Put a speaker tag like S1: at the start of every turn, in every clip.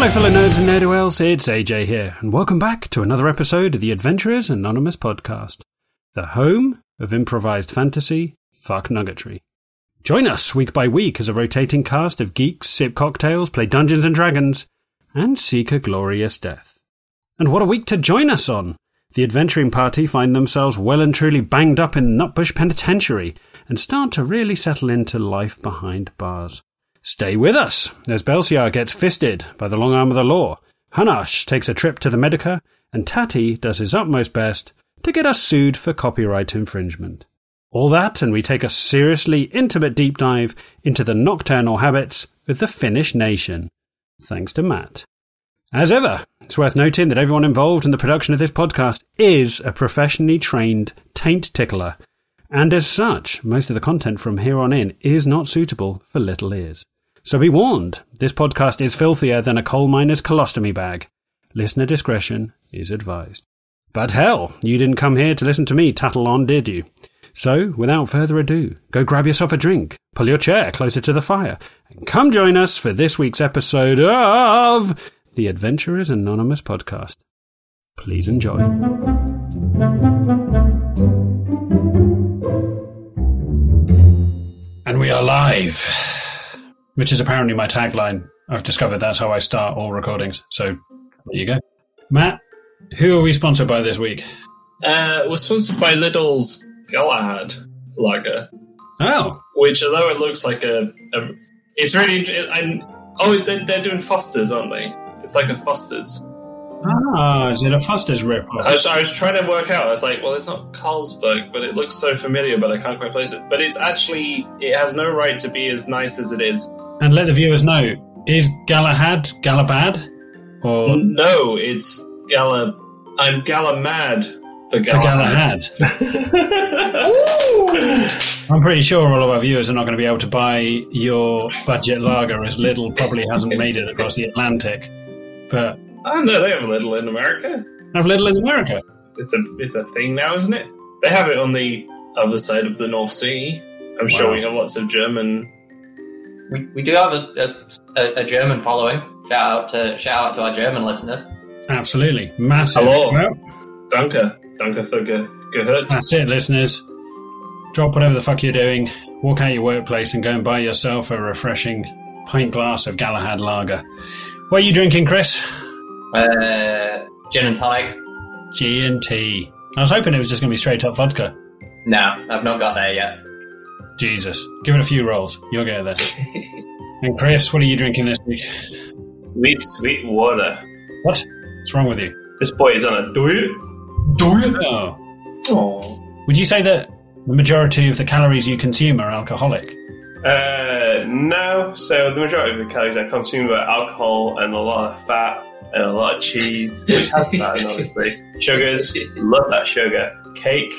S1: Hello, fellow nerds and ne'er-do-wells. It's AJ here, and welcome back to another episode of the Adventurers Anonymous podcast, the home of improvised fantasy, fuck nuggetry. Join us week by week as a rotating cast of geeks sip cocktails, play Dungeons and Dragons, and seek a glorious death. And what a week to join us on! The adventuring party find themselves well and truly banged up in Nutbush Penitentiary and start to really settle into life behind bars. Stay with us as Belsiar gets fisted by the long arm of the law, Hanash takes a trip to the Medica, and Tatty does his utmost best to get us sued for copyright infringement. All that, and we take a seriously intimate deep dive into the nocturnal habits of the Finnish nation. Thanks to Matt. As ever, it's worth noting that everyone involved in the production of this podcast is a professionally trained taint tickler, and as such, most of the content from here on in is not suitable for little ears. So be warned, this podcast is filthier than a coal miner's colostomy bag. Listener discretion is advised. But hell, you didn't come here to listen to me tattle on, did you? So, without further ado, go grab yourself a drink, pull your chair closer to the fire, and come join us for this week's episode of the Adventurers Anonymous podcast. Please enjoy. We are live, which is apparently my tagline. I've discovered that's how I start all recordings. So there you go. Matt, who are we sponsored by this week?
S2: Uh, we're sponsored by Lidl's Galahad lager,
S1: Oh,
S2: which although it looks like a, a it's really int- I'm, oh they're, they're doing Fosters, aren't they? It's like a Fosters.
S1: Ah, is it a Foster's rip?
S2: I was, I was trying to work out. I was like, well, it's not Carlsberg, but it looks so familiar, but I can't quite place it. But it's actually it has no right to be as nice as it is.
S1: And let the viewers know: is Galahad Galabad, or
S2: No, it's Gala. I'm Gala mad for
S1: for
S2: Galahad.
S1: Galahad? I'm pretty sure all of our viewers are not going to be able to buy your budget lager, as Lidl probably hasn't made it across the Atlantic. But
S2: I know they have a Lidl in America.
S1: have Lidl in America.
S2: It's a it's a thing now, isn't it? They have it on the other side of the North Sea. I'm sure we have lots of German.
S3: We, we do have a, a, a German following. Shout out to shout out to our German listeners.
S1: Absolutely, massive.
S2: Hello.
S1: Well,
S2: Danke, danke für ge gehört.
S1: That's it, listeners. Drop whatever the fuck you're doing, walk out your workplace, and go and buy yourself a refreshing pint glass of Galahad lager. What are you drinking, Chris?
S3: Uh, gin and tonic.
S1: G and T. I was hoping it was just going to be straight up vodka.
S3: No, I've not got there yet.
S1: Jesus, give it a few rolls. You'll get it there. and Chris, what are you drinking this week?
S4: Sweet, sweet water.
S1: What? What's wrong with you?
S4: This boy is on a diet.
S1: Oh.
S2: Oh,
S1: Would you say that the majority of the calories you consume are alcoholic?
S4: Uh, no. So the majority of the calories I consume are alcohol and a lot of fat and a lot of cheese, which has fat, obviously. Sugars, love that sugar. Cake.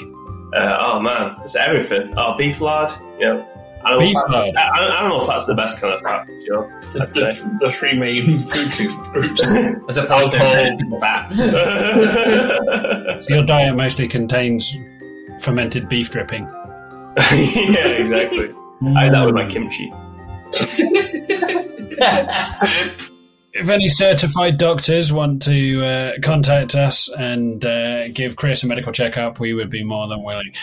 S4: Uh, oh man, it's everything. Oh, beef lard. You know, animal
S1: Beef
S4: fat.
S1: lard.
S4: I, I, I don't know if that's the best kind of fat. Sure.
S2: the, the, the three main food groups.
S3: As opposed
S2: Alcohol.
S3: to fat.
S1: So your diet mostly contains fermented beef dripping.
S4: yeah, exactly. I had that with my kimchi.
S1: If any certified doctors want to uh, contact us and uh, give Chris a medical checkup, we would be more than willing.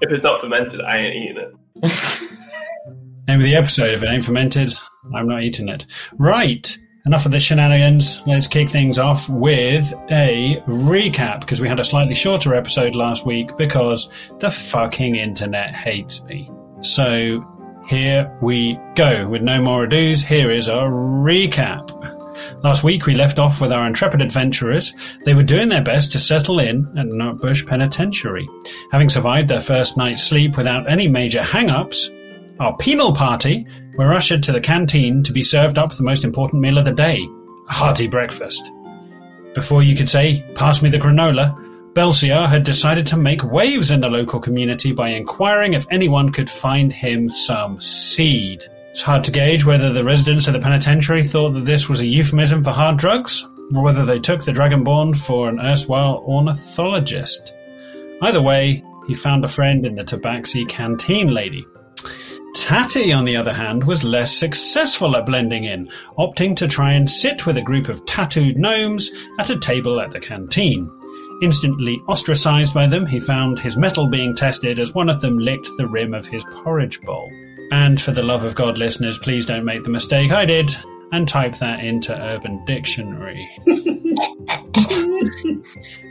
S4: If it's not fermented, I ain't eating it.
S1: Name of the episode: If it ain't fermented, I'm not eating it. Right. Enough of the shenanigans. Let's kick things off with a recap because we had a slightly shorter episode last week because the fucking internet hates me. So here we go. With no more ados, here is a recap. Last week we left off with our intrepid adventurers. They were doing their best to settle in at Nutbush Penitentiary. Having survived their first night's sleep without any major hang-ups, our penal party were ushered to the canteen to be served up the most important meal of the day, a hearty breakfast. Before you could say, pass me the granola, Belsiar had decided to make waves in the local community by inquiring if anyone could find him some seed. It's hard to gauge whether the residents of the penitentiary thought that this was a euphemism for hard drugs, or whether they took the Dragonborn for an erstwhile ornithologist. Either way, he found a friend in the Tabaxi canteen lady. Tatty, on the other hand, was less successful at blending in, opting to try and sit with a group of tattooed gnomes at a table at the canteen. Instantly ostracized by them, he found his mettle being tested as one of them licked the rim of his porridge bowl. And for the love of God, listeners, please don't make the mistake I did and type that into Urban Dictionary.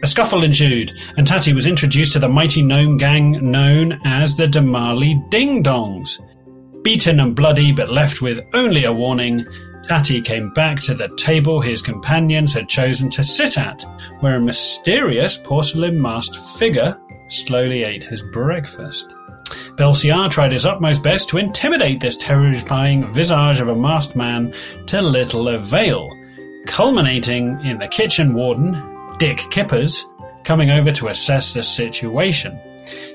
S1: a scuffle ensued, and Tati was introduced to the mighty gnome gang known as the Damali Ding Dongs. Beaten and bloody, but left with only a warning, Tatty came back to the table his companions had chosen to sit at, where a mysterious porcelain masked figure slowly ate his breakfast. Belciar tried his utmost best to intimidate this terrifying visage of a masked man to little avail, culminating in the kitchen warden, Dick Kippers, coming over to assess the situation.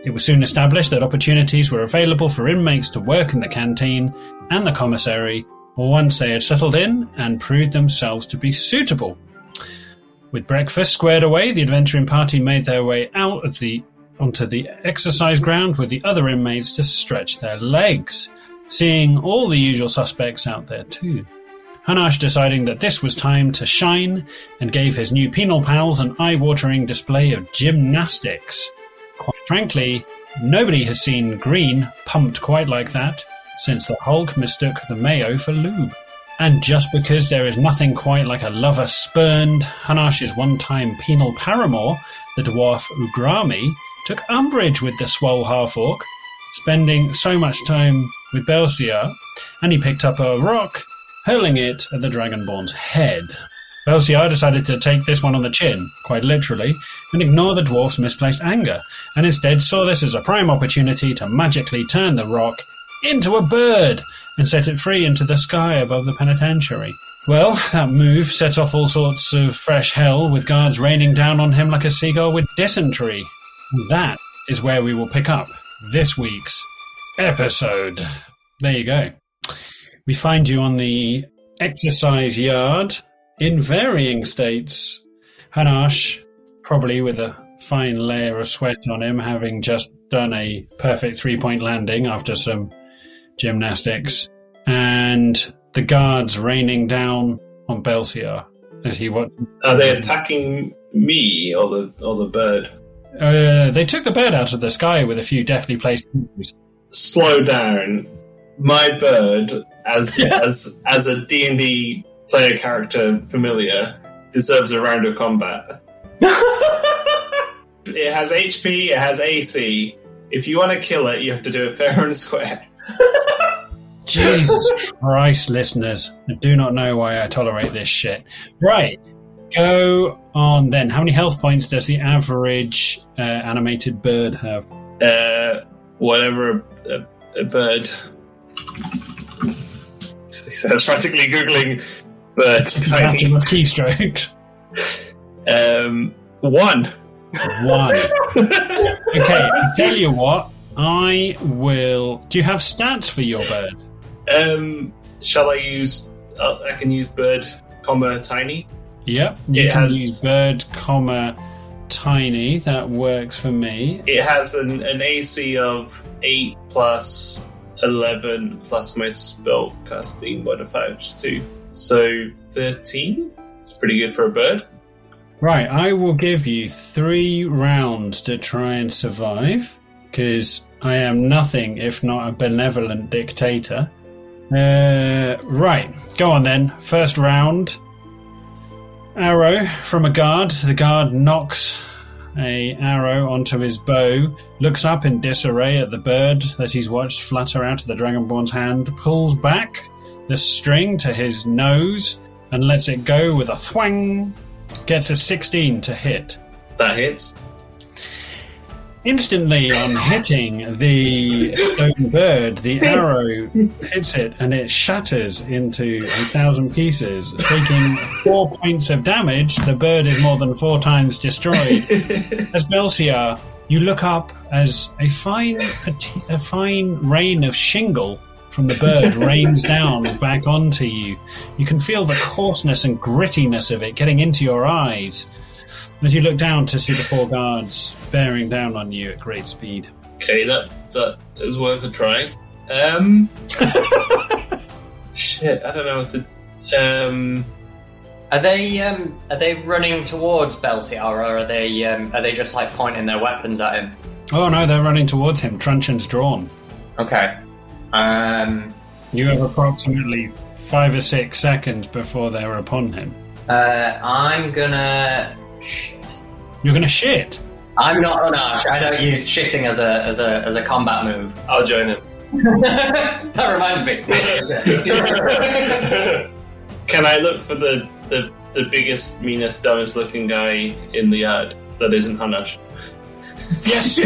S1: It was soon established that opportunities were available for inmates to work in the canteen and the commissary once they had settled in and proved themselves to be suitable. With breakfast squared away, the adventuring party made their way out of the onto the exercise ground with the other inmates to stretch their legs, seeing all the usual suspects out there too. Hanash deciding that this was time to shine and gave his new penal pals an eye-watering display of gymnastics. Quite frankly, nobody has seen Green pumped quite like that since the Hulk mistook the mayo for lube. And just because there is nothing quite like a lover spurned, Hanash's one-time penal paramour, the dwarf Ugrami, took umbrage with the swole half-orc, spending so much time with Belciar, and he picked up a rock, hurling it at the Dragonborn's head. Belciar decided to take this one on the chin, quite literally, and ignore the dwarf's misplaced anger, and instead saw this as a prime opportunity to magically turn the rock into a bird and set it free into the sky above the penitentiary. Well, that move set off all sorts of fresh hell, with guards raining down on him like a seagull with dysentery. That is where we will pick up this week's episode. There you go. We find you on the exercise yard in varying states. Hanash, probably with a fine layer of sweat on him, having just done a perfect three point landing after some gymnastics, and the guards raining down on Belciar as he watched.
S2: Are they attacking me or the or the bird?
S1: Uh, they took the bird out of the sky with a few deftly placed moves.
S2: Slow down. My bird, as as as a D and D player character familiar, deserves a round of combat. it has HP. It has AC. If you want to kill it, you have to do it fair and square.
S1: Jesus Christ, listeners. I do not know why I tolerate this shit. Right. Go on then. How many health points does the average uh, animated bird have?
S2: Uh, whatever a, a, a bird. So I was practically googling birds. Tiny.
S1: Massive keystrokes.
S2: Um, one.
S1: One. Okay, I tell you what. I will. Do you have stats for your bird?
S2: Um, shall I use? Uh, I can use bird, comma tiny.
S1: Yep. You
S2: It
S1: can
S2: has-
S1: use bird, comma tiny. That works for me.
S2: It has an, an AC of eight plus eleven plus my spell casting modifier two, so thirteen. It's pretty good for a bird.
S1: Right, I will give you three rounds to try and survive, because I am nothing if not a benevolent dictator. Uh, right, go on then. First round. Arrow from a guard. The guard knocks a arrow onto his bow, looks up in disarray at the bird that he's watched flutter out of the Dragonborn's hand, pulls back the string to his nose, and lets it go with a thwang. Gets a 16 to hit.
S2: That hits.
S1: Instantly, on hitting the stone bird, the arrow hits it and it shatters into a thousand pieces. Taking four points of damage, the bird is more than four times destroyed. As Belciar, you look up as a fine, a fine rain of shingle from the bird rains down back onto you. You can feel the coarseness and grittiness of it getting into your eyes as you look down to see the four guards bearing down on you at great speed.
S2: Okay, that that is worth a try. Um. shit, I don't know what to. Um.
S3: Are they um, are they running towards Belsiar, or are they um, are they just like pointing their weapons at him?
S1: Oh no, they're running towards him. Truncheon's drawn.
S3: Okay. Um,
S1: You have approximately five or six seconds before they're upon him.
S3: uh, I'm gonna. Shit.
S1: You're gonna shit.
S3: I'm not unarmed. I don't use shitting as a as a as a combat move.
S4: I'll join him.
S3: that reminds me.
S2: Can I look for the, the, the biggest, meanest, dumbest looking guy in the yard that isn't Hanash?
S1: Yes,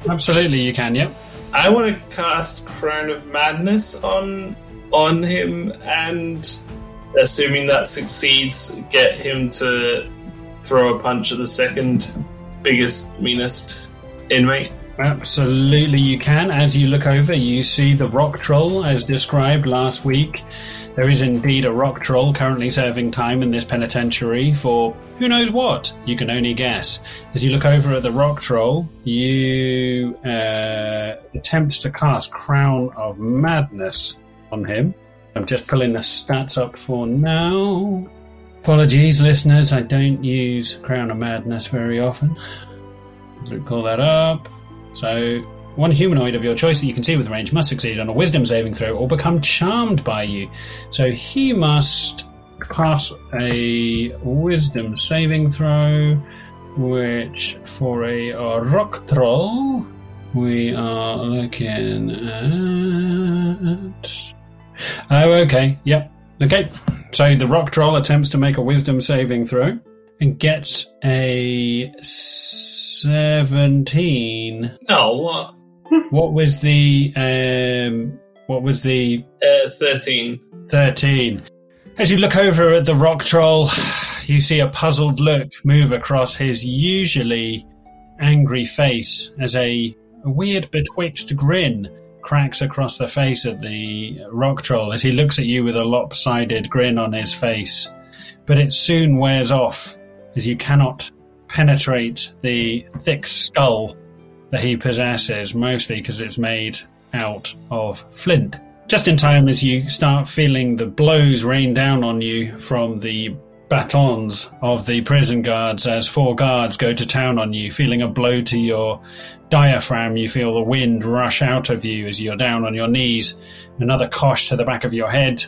S1: absolutely, you can. Yep.
S2: I want to cast Crown of Madness on on him, and assuming that succeeds, get him to throw a punch at the second biggest, meanest inmate.
S1: Absolutely, you can. As you look over, you see the rock troll as described last week. There is indeed a rock troll currently serving time in this penitentiary for who knows what. You can only guess. As you look over at the rock troll, you uh, attempt to cast Crown of Madness on him. I'm just pulling the stats up for now. Apologies, listeners, I don't use Crown of Madness very often. So pull that up. So, one humanoid of your choice that you can see with range must succeed on a wisdom saving throw or become charmed by you. So, he must pass a wisdom saving throw, which for a, a rock troll, we are looking at. Oh, okay. Yep. Okay. So, the rock troll attempts to make a wisdom saving throw and gets a 17.
S2: Oh, what?
S1: What was the um what was the
S2: Uh, 13.
S1: 13? As you look over at the rock troll, you see a puzzled look move across his usually angry face as a, a weird betwixt grin cracks across the face of the rock troll as he looks at you with a lopsided grin on his face. But it soon wears off as you cannot penetrate the thick skull that he possesses, mostly because it's made out of flint. Just in time as you start feeling the blows rain down on you from the batons of the prison guards as four guards go to town on you, feeling a blow to your diaphragm, you feel the wind rush out of you as you're down on your knees, another cosh to the back of your head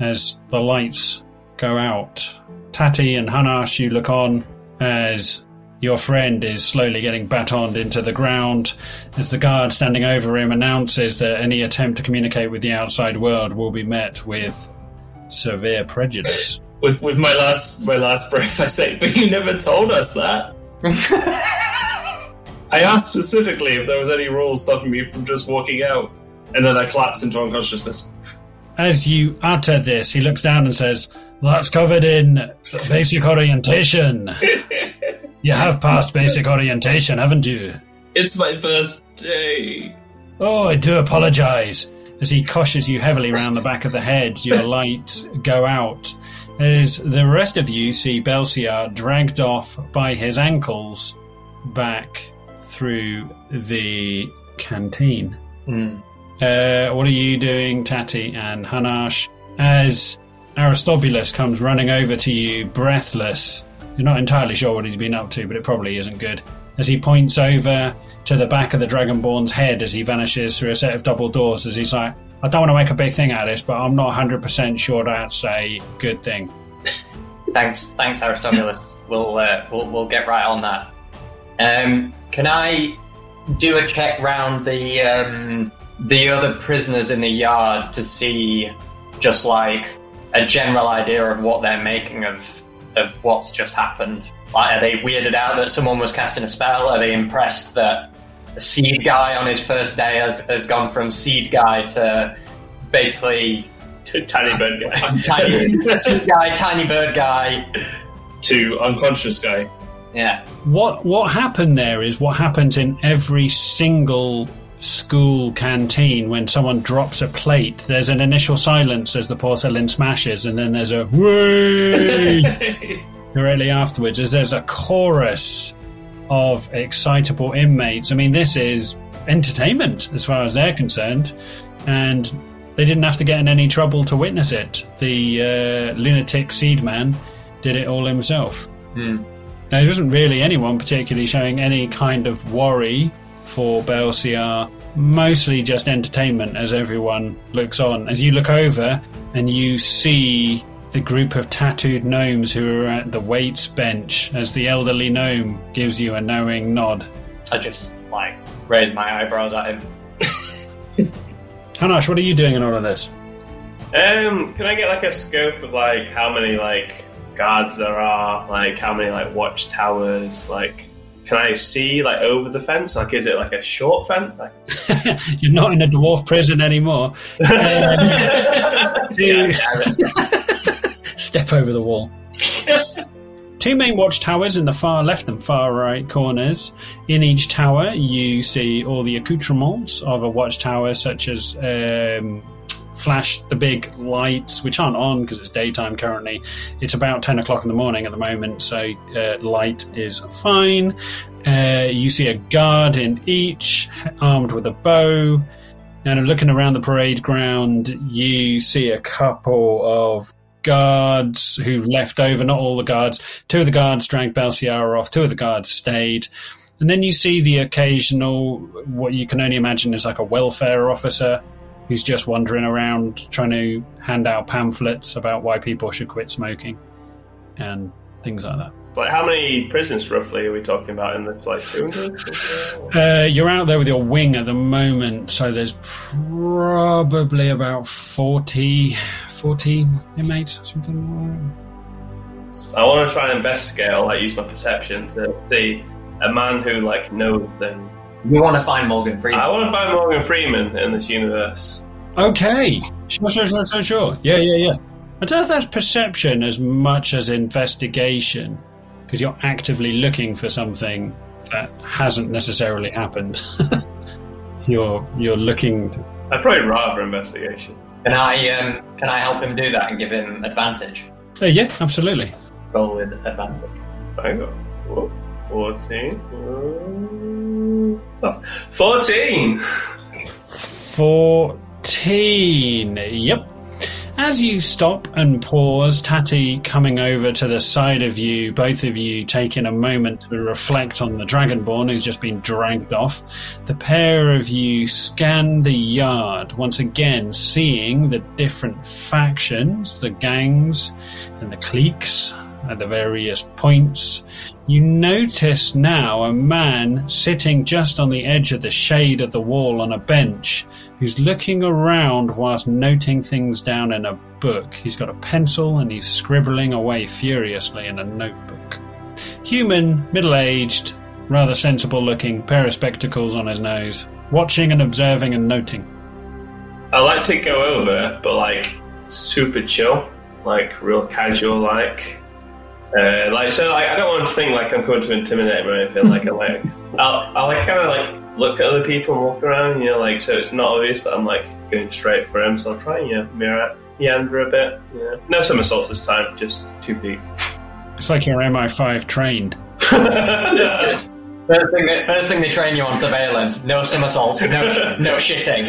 S1: as the lights go out. Tati and Hanash, you look on as your friend is slowly getting batoned into the ground as the guard standing over him announces that any attempt to communicate with the outside world will be met with severe prejudice.
S2: With, with my last my last breath, I say, but you never told us that. I asked specifically if there was any rules stopping me from just walking out, and then I collapse into unconsciousness.
S1: As you utter this, he looks down and says, That's covered in basic orientation. You have passed basic orientation, haven't you?
S2: It's my first day.
S1: Oh, I do apologize. As he coshes you heavily round the back of the head, your lights go out. As the rest of you see Belsiar dragged off by his ankles back through the canteen.
S3: Hmm.
S1: Uh, what are you doing, Tati and Hanash? As Aristobulus comes running over to you, breathless. You're not entirely sure what he's been up to, but it probably isn't good. As he points over to the back of the Dragonborn's head as he vanishes through a set of double doors, as he's like, I don't want to make a big thing out of this, but I'm not 100% sure that's a good thing.
S3: Thanks, thanks, Aristobulus. we'll, uh, we'll we'll get right on that. Um, can I do a check round the um, the other prisoners in the yard to see just like a general idea of what they're making of of what's just happened? Like, are they weirded out that someone was casting a spell? Are they impressed that a seed guy on his first day has, has gone from seed guy to basically
S4: T- tiny bird guy.
S3: tiny seed guy, tiny bird guy?
S2: To unconscious guy.
S3: Yeah.
S1: What what happened there is what happens in every single school canteen when someone drops a plate. There's an initial silence as the porcelain smashes, and then there's a way directly afterwards as there's a chorus of excitable inmates. I mean, this is entertainment as far as they're concerned, and they didn't have to get in any trouble to witness it. The uh, lunatic seed man did it all himself.
S3: Hmm.
S1: Now, there isn't really anyone particularly showing any kind of worry for Belciar, mostly just entertainment as everyone looks on. As you look over and you see the group of tattooed gnomes who are at the weights bench as the elderly gnome gives you a knowing nod.
S3: I just like raise my eyebrows at him.
S1: Hanash, what are you doing in all of this?
S4: Um, can I get like a scope of like how many like guards there are, like how many like watchtowers, like can I see like over the fence? Like is it like a short fence? Like
S1: You're not in a dwarf prison anymore. Um, two- Step over the wall. Two main watchtowers in the far left and far right corners. In each tower, you see all the accoutrements of a watchtower, such as um, flash the big lights, which aren't on because it's daytime currently. It's about 10 o'clock in the morning at the moment, so uh, light is fine. Uh, you see a guard in each, armed with a bow. And looking around the parade ground, you see a couple of guards who've left over, not all the guards. Two of the guards dragged Belciara off, two of the guards stayed. And then you see the occasional, what you can only imagine is like a welfare officer who's just wandering around trying to hand out pamphlets about why people should quit smoking and things like that.
S4: like how many prisons roughly are we talking about in this like two hundred?
S1: Uh, you're out there with your wing at the moment, so there's probably about 40, 40 inmates, or something like that.
S4: I want to try and investigate or like use my perception to see a man who like knows them.
S3: We want to find Morgan Freeman.
S4: I want to find Morgan Freeman in this universe.
S1: Okay. Sure, sure, sure, sure, sure. Yeah, yeah, yeah. I don't know if that's perception as much as investigation, because you're actively looking for something that hasn't necessarily happened. you're you're looking. To,
S4: I'd probably rather investigation.
S3: Can I um, can I help him do that and give him advantage?
S1: Uh, yeah, absolutely.
S3: Roll with advantage.
S4: I got whoa, 14. Oh, 14!
S1: 14. Yep. As you stop and pause, Tatty coming over to the side of you, both of you taking a moment to reflect on the Dragonborn who's just been dragged off, the pair of you scan the yard, once again seeing the different factions, the gangs, and the cliques at the various points. You notice now a man sitting just on the edge of the shade of the wall on a bench who's looking around whilst noting things down in a book. He's got a pencil and he's scribbling away furiously in a notebook. Human, middle aged, rather sensible looking, pair of spectacles on his nose, watching and observing and noting.
S4: I like to go over, but like super chill, like real casual, like. Uh, like so, like I don't want to think like I'm going to intimidate him or anything. Like I'm like, I'll, I'll like kind of like look at other people and walk around, you know, like so it's not obvious that I'm like going straight for him. So I'll try and you know, mirror meander a bit. Yeah, no somersaults this time, just two feet.
S1: It's like you're MI5 trained.
S3: First thing, they, first thing they train you on surveillance: no somersaults, no no shitting.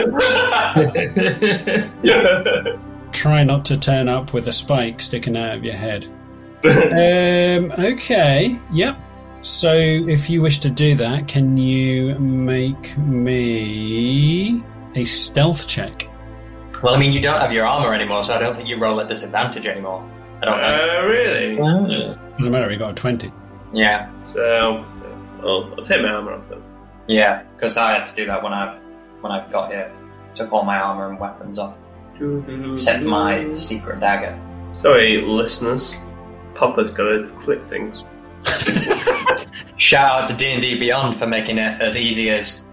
S1: Try not to turn up with a spike sticking out of your head. Um, okay, yep. So if you wish to do that, can you make me a stealth check?
S3: well, I mean, you don't have your armor anymore, so I don't think you roll at disadvantage anymore. I don't know.
S4: uh, really?
S1: Doesn't matter, you got a 20.
S3: Yeah,
S4: So, I'll, I'll take my armor off then.
S3: yeah, because I had to do that when I when I got here. Took all my armor and weapons off, except my secret dagger.
S4: Sorry, listeners. Papa's got to click things.
S3: Shout out to D and D Beyond for making it as easy as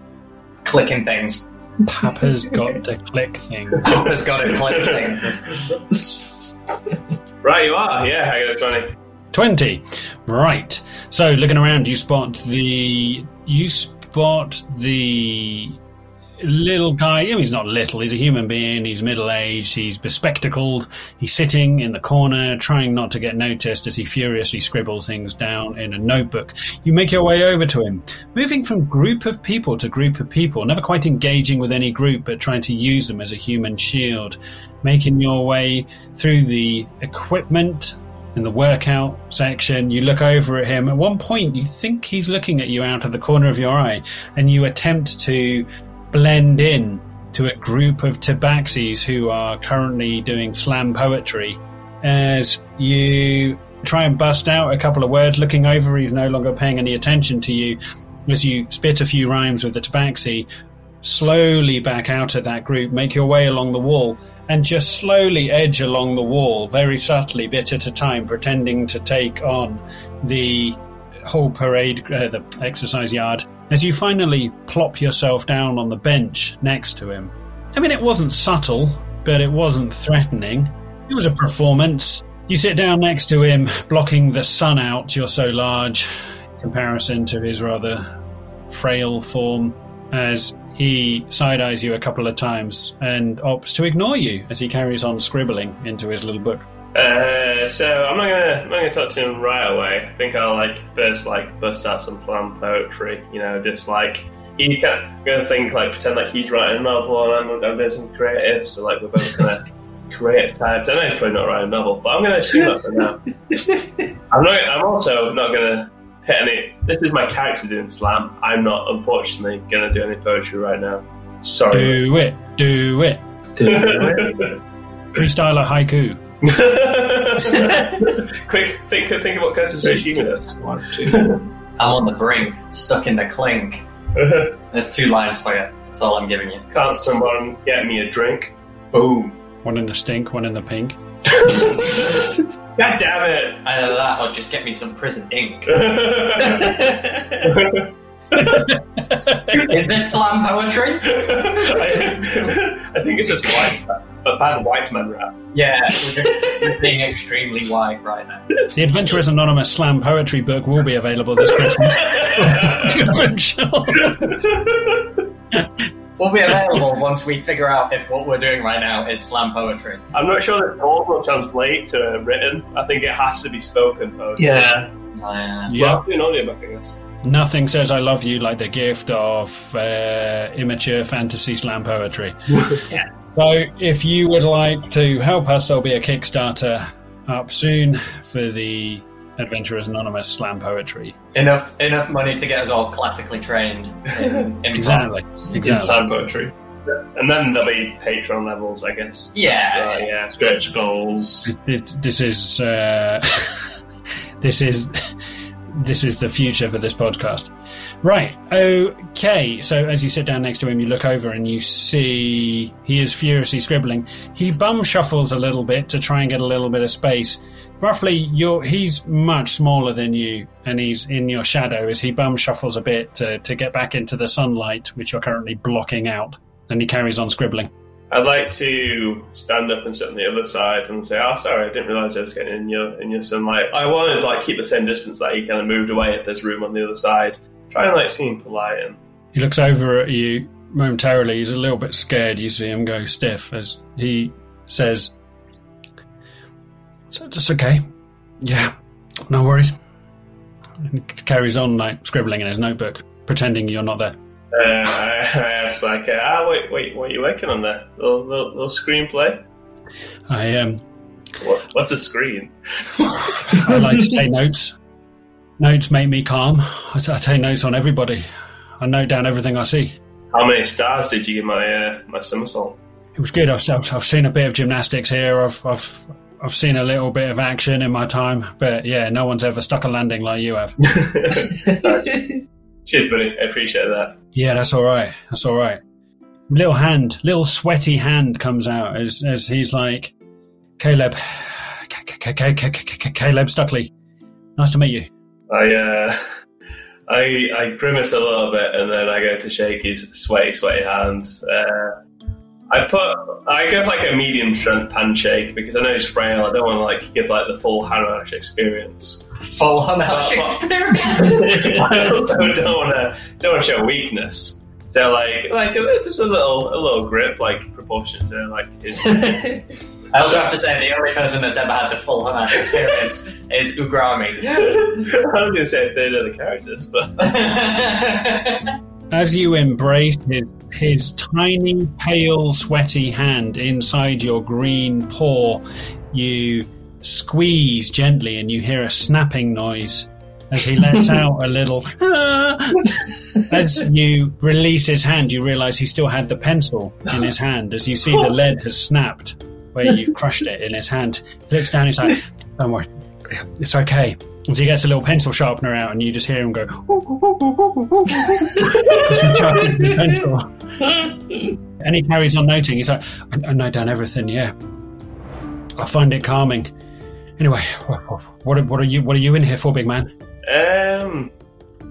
S3: clicking things.
S1: Papa's got to click things.
S3: Papa's got to click things.
S4: Right, you are. Yeah, I got a 20.
S1: 20. Right. So looking around, you spot the. You spot the. Little guy. He's not little. He's a human being. He's middle aged. He's bespectacled. He's sitting in the corner, trying not to get noticed as he furiously scribbles things down in a notebook. You make your way over to him, moving from group of people to group of people, never quite engaging with any group, but trying to use them as a human shield. Making your way through the equipment in the workout section. You look over at him. At one point, you think he's looking at you out of the corner of your eye, and you attempt to blend in to a group of tabaxis who are currently doing slam poetry. As you try and bust out a couple of words, looking over, he's no longer paying any attention to you. As you spit a few rhymes with the tabaxi, slowly back out of that group, make your way along the wall, and just slowly edge along the wall, very subtly, bit at a time, pretending to take on the whole parade, uh, the exercise yard, as you finally plop yourself down on the bench next to him. I mean, it wasn't subtle, but it wasn't threatening. It was a performance. You sit down next to him, blocking the sun out, you're so large, in comparison to his rather frail form, as he side eyes you a couple of times and opts to ignore you as he carries on scribbling into his little book.
S4: Uh, so I'm not gonna I'm not gonna talk to him right away. I think I'll like first like bust out some slam poetry. You know, just like he's kind of gonna think like pretend like he's writing a novel and I'm, I'm doing some creative. So like we're both kind of creative types. I know he's probably not writing a novel, but I'm gonna assume that for now. I'm not. I'm also not gonna hit any. This is my character doing slam. I'm not unfortunately gonna do any poetry right now. Sorry.
S1: Do it. Do it, do it. Freestyler haiku.
S4: Quick, think think of what kinds of sashimi does.
S3: I'm on the brink, stuck in the clink. There's two lines for you. That's all I'm giving you.
S4: Can't someone get me a drink?
S3: Boom.
S1: One in the stink, one in the pink.
S4: God damn it!
S3: Either that or just get me some prison ink. Is this slam poetry?
S4: I, I think it's just white, a bad white man rap.
S3: Yeah, we're, just, being extremely white right now.
S1: The Adventurers Anonymous slam poetry book will be available this Christmas.
S3: Will be available once we figure out if what we're doing right now is slam poetry.
S4: I'm not sure that all will translate to written. I think it has to be spoken poetry.
S2: Yeah.
S3: Uh,
S1: yeah.
S4: Well, an audiobook, I guess.
S1: Nothing says I love you like the gift of uh, immature fantasy slam poetry.
S3: Yeah.
S1: So, if you would like to help us, there'll be a Kickstarter up soon for the Adventurers Anonymous slam poetry.
S3: enough enough money to get us all classically trained in, in
S1: Exactly. Exactly.
S2: slam poetry.
S4: And then there'll be Patreon levels, I guess.
S3: Yeah.
S4: Right, yeah.
S2: Stretch goals.
S1: It- it- this is uh, this is this is the future for this podcast. Right. Okay. So as you sit down next to him, you look over and you see he is furiously scribbling. He bum shuffles a little bit to try and get a little bit of space. Roughly, you're, he's much smaller than you, and he's in your shadow as he bum shuffles a bit to, to get back into the sunlight, which you're currently blocking out. And he carries on scribbling.
S4: I'd like to stand up and sit on the other side and say, "Oh, sorry, I didn't realise I was getting in your in your sunlight." I wanted to like keep the same distance that he kind of moved away if there's room on the other side. Try and like seem polite and
S1: He looks over at you momentarily. He's a little bit scared. You see him go stiff as he says, "So it's okay. Yeah, no worries." And he carries on like scribbling in his notebook, pretending you're not there.
S4: Uh, I, I asked like, uh, "Ah, wait, wait, what are you working on there? Little, little, little screenplay?
S1: I um,
S4: What, what's a screen?"
S1: I like to take notes. Notes make me calm. I, I take notes on everybody. I note down everything I see.
S4: How many stars did you give my uh, my somersault?
S1: It was good. I've, I've, I've seen a bit of gymnastics here. I've, I've I've seen a little bit of action in my time, but yeah, no one's ever stuck a landing like you have.
S4: Cheers, buddy. I appreciate that.
S1: Yeah, that's all right. That's all right. Little hand, little sweaty hand comes out as as he's like, Caleb, Ca- Ca- Ca- Ca- Ca- Ca- Caleb Stuckley. Nice to meet you.
S4: I uh, I I grimace a little bit and then I go to shake his sweaty, sweaty hands. Uh, I put I give like a medium strength handshake because I know he's frail. I don't want to like give like the full Hanash experience.
S3: Full on
S4: But-
S3: experience.
S4: I also don't want to don't want to show weakness. So like like a, just a little a little grip, like proportionate to like his.
S3: I also have to say the only person that's ever had the full Hanash experience is Ugrami.
S4: I was gonna say a third of the characters, but
S1: As you embrace his, his tiny, pale, sweaty hand inside your green paw, you squeeze gently and you hear a snapping noise as he lets out a little. as you release his hand, you realize he still had the pencil in his hand. As you see the lead has snapped where you've crushed it in his hand. He looks down, he's like, Don't worry, it's okay. And so he gets a little pencil sharpener out, and you just hear him go. as he sharpens the pencil. And he carries on noting. He's like, I, I note down everything. Yeah, I find it calming. Anyway, what, what, what are you? What are you in here for, big man?
S4: um,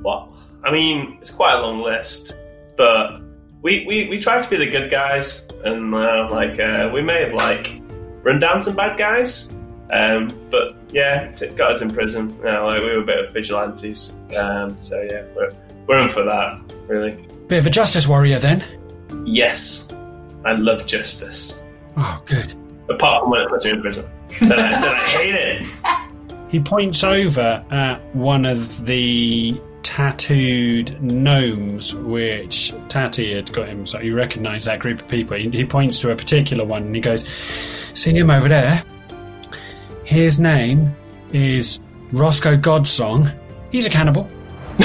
S4: well, I mean, it's quite a long list, but we we, we try to be the good guys, and uh, like uh, we may have like run down some bad guys. Um, but yeah, it got us in prison. You know, like we were a bit of vigilantes. Um, so yeah, we're we're in for that, really.
S1: Bit of a justice warrior, then.
S4: Yes, I love justice.
S1: Oh, good.
S4: Apart from when it puts me in prison, then I, then I hate it.
S1: He points over at one of the tattooed gnomes, which Tatty had got him, so you recognise that group of people. He, he points to a particular one and he goes, See him over there? His name is Roscoe Godsong. He's a cannibal.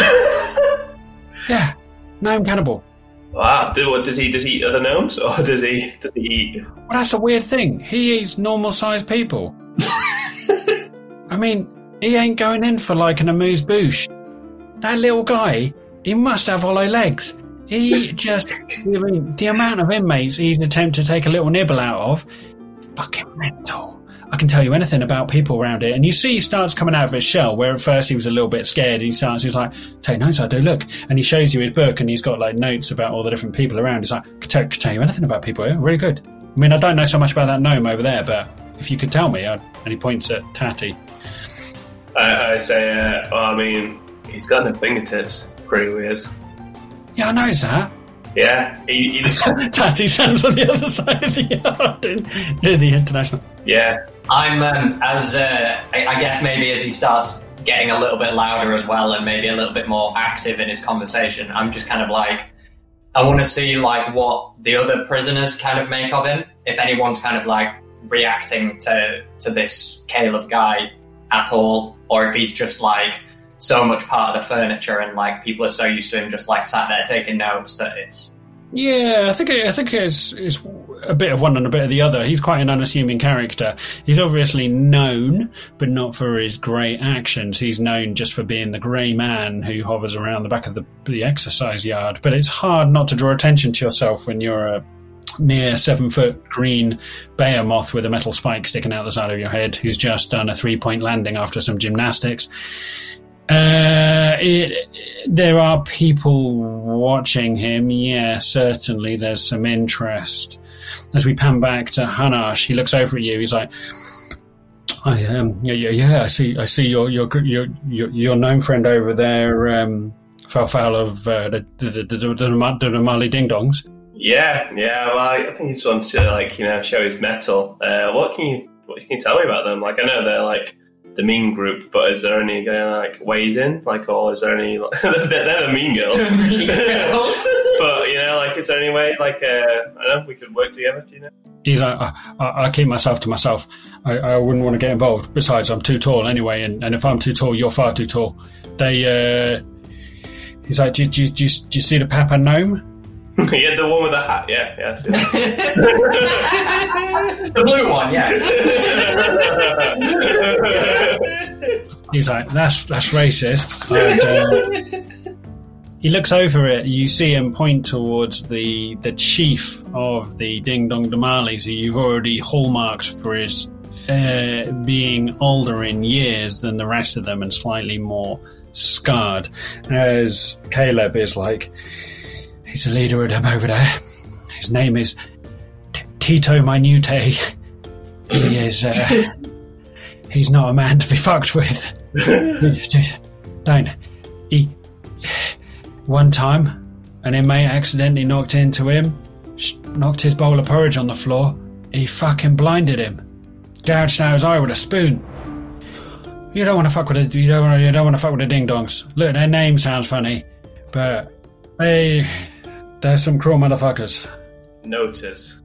S1: yeah, gnome cannibal.
S4: Wow, do, what, does he does he eat other gnomes or does he does he eat?
S1: Well, that's a weird thing. He eats normal sized people. I mean, he ain't going in for like an amuse bouche. That little guy, he must have hollow legs. He just, the amount of inmates he's attempted to take a little nibble out of, fucking mental. I can tell you anything about people around here. And you see he starts coming out of his shell, where at first he was a little bit scared. He starts, he's like, take notes, I do, look. And he shows you his book and he's got like notes about all the different people around. He's like, can tell, can tell you anything about people here, really good. I mean, I don't know so much about that gnome over there, but if you could tell me, I'd, and he points at Tatty.
S4: I, I say, uh, well, I mean, he's got no fingertips. Pretty weird.
S1: Yeah, I noticed that.
S4: Yeah, he, he just,
S1: Tatty stands on the other side of the yard in, in the international.
S4: yeah.
S3: I'm um, as uh, I, I guess maybe as he starts getting a little bit louder as well, and maybe a little bit more active in his conversation. I'm just kind of like, I want to see like what the other prisoners kind of make of him. If anyone's kind of like reacting to to this Caleb guy at all, or if he's just like so much part of the furniture and like people are so used to him just like sat there taking notes that it's
S1: Yeah, I think I think it's it's a bit of one and a bit of the other. He's quite an unassuming character. He's obviously known, but not for his great actions. He's known just for being the grey man who hovers around the back of the, the exercise yard. But it's hard not to draw attention to yourself when you're a near seven foot green behemoth with a metal spike sticking out the side of your head who's just done a three point landing after some gymnastics. Uh, it, there are people watching him. Yeah, certainly there's some interest. As we pan back to Hanash, he looks over at you. He's like, "I um, yeah, yeah, yeah. I see, I see your your your your, your known friend over there, um, fell foul of uh, the the the, the, the, the Mali Ding Dongs."
S4: Yeah, yeah. Well, I, I think he just wanted to like you know show his mettle. Uh, what can you what can you tell me about them? Like I know they're like the mean group, but is there any uh, like ways in? Like, or is there any? Like, they're, they're the mean girls. but you know, like, is there any way? Like, uh, I don't know if we could work together. Do you know?
S1: He's like, I, I, I keep myself to myself. I, I wouldn't want to get involved. Besides, I'm too tall anyway, and, and if I'm too tall, you're far too tall. They, uh, he's like, do, do, do, you- do you see the Papa Gnome?
S4: yeah, the one with the hat. Yeah, yeah. I see
S3: the blue one, yeah.
S1: He's like, that's that's racist. And, uh, he looks over it. You see him point towards the the chief of the Ding Dong Damalis, who you've already hallmarked for his uh, being older in years than the rest of them and slightly more scarred. As Caleb is like, he's a leader of them over there. His name is T- Tito Minute. He is. Uh, he's not a man to be fucked with. Don't. He. One time, an inmate accidentally knocked into him, sh- knocked his bowl of porridge on the floor. He fucking blinded him, gouged out his eye with a spoon. You don't want to fuck with the you don't wanna, you don't want to fuck with the ding dongs. Look, their name sounds funny, but they they're some cruel motherfuckers.
S4: Notice.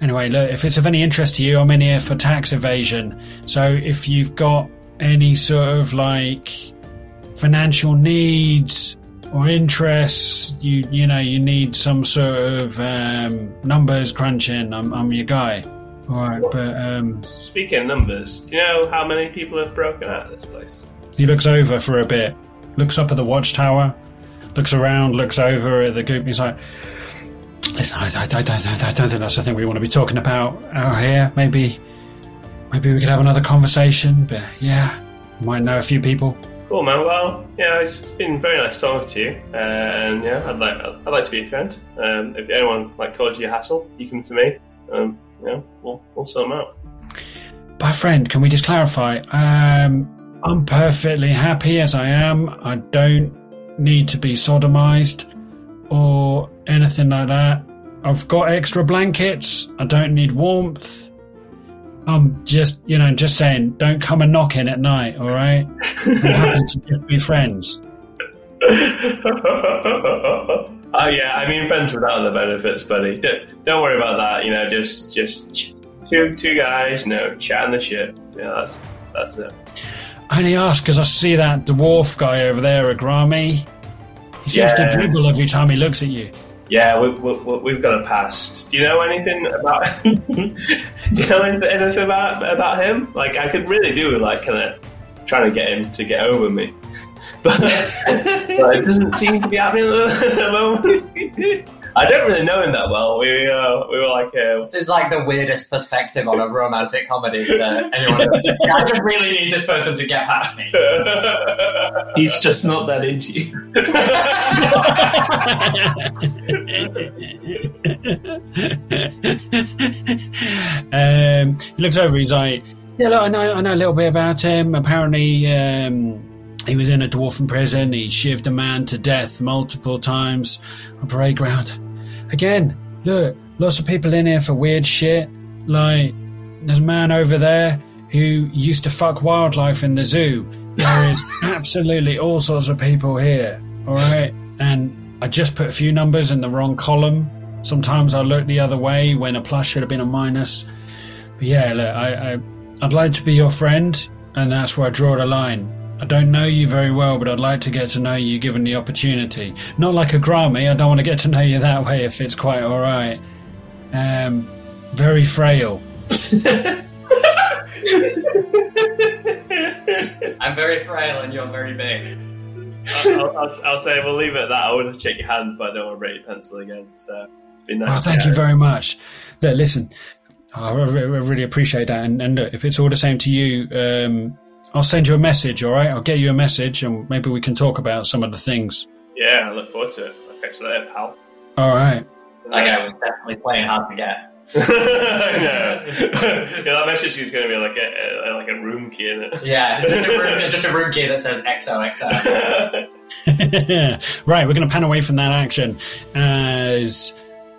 S1: Anyway, look, if it's of any interest to you, I'm in here for tax evasion. So if you've got any sort of like financial needs or interests, you you know, you need some sort of um, numbers crunching, I'm, I'm your guy. All right, but um,
S4: Speaking of numbers, do you know how many people have broken out of this place?
S1: he looks over for a bit, looks up at the watchtower, looks around, looks over at the group. and He's like, "Listen, I, I, I, don't, I don't think that's the thing we want to be talking about out here. Maybe, maybe we could have another conversation. But yeah, might know a few people.
S4: Cool, man. Well, yeah, it's been very nice talking to you, and yeah, I'd like I'd like to be a friend. Um, if anyone like calls you a hassle, you come to me. Um, yeah, we'll we'll sort them out.
S1: By friend, can we just clarify? Um, I'm perfectly happy as I am. I don't need to be sodomized or anything like that. I've got extra blankets. I don't need warmth. I'm just, you know, just saying, don't come and knock in at night, all right? I'm happy to be friends.
S4: oh yeah, I mean friends without the benefits, buddy. Don't, don't worry about that. You know, just just two two guys, you know, chatting the shit. Yeah, that's that's it.
S1: I only ask because I see that dwarf guy over there, Agrami. He seems
S4: Yeah.
S1: to dribble every time he looks at you.
S4: Yeah, we, we, we've got a past. Do you know anything about? do you know anything, anything about about him? Like, I could really do with like kind of trying to get him to get over me, but, but it doesn't seem to be happening at the moment. I don't really know him that well. We uh, we were like, uh,
S3: This is like the weirdest perspective on a romantic comedy that anyone. Yeah, I just really need this person to get past me.
S2: He's just not that into you.
S1: um, he looks over. He's like, "Yeah, look, I know, I know a little bit about him. Apparently, um, he was in a dwarfen prison. He shivved a man to death multiple times on parade ground. Again, look, lots of people in here for weird shit. Like, there's a man over there who used to fuck wildlife in the zoo. There is absolutely all sorts of people here. All right, and I just put a few numbers in the wrong column. Sometimes I look the other way when a plus should have been a minus. But yeah, look, I, I, I'd like to be your friend, and that's where I draw the line. I don't know you very well, but I'd like to get to know you given the opportunity. Not like Agrami, I don't want to get to know you that way if it's quite alright. Um, very frail.
S3: I'm very frail and you're very big.
S4: I'll, I'll, I'll say we'll leave it at that. I want to shake your hand, but I don't want to break your pencil again. So it's been nice.
S1: Oh, thank you very much. Look, listen, I re- re- really appreciate that. And, and look, if it's all the same to you, um, I'll send you a message, all right? I'll get you a message and maybe we can talk about some of the things.
S4: Yeah, I look forward to it. Okay, so later, pal.
S1: All right.
S3: That guy was definitely playing hard to get.
S4: I know. yeah, that message is going to be like a, a like a room key in it.
S3: Yeah, just a room, just a room key that says XOXO.
S1: right, we're going to pan away from that action as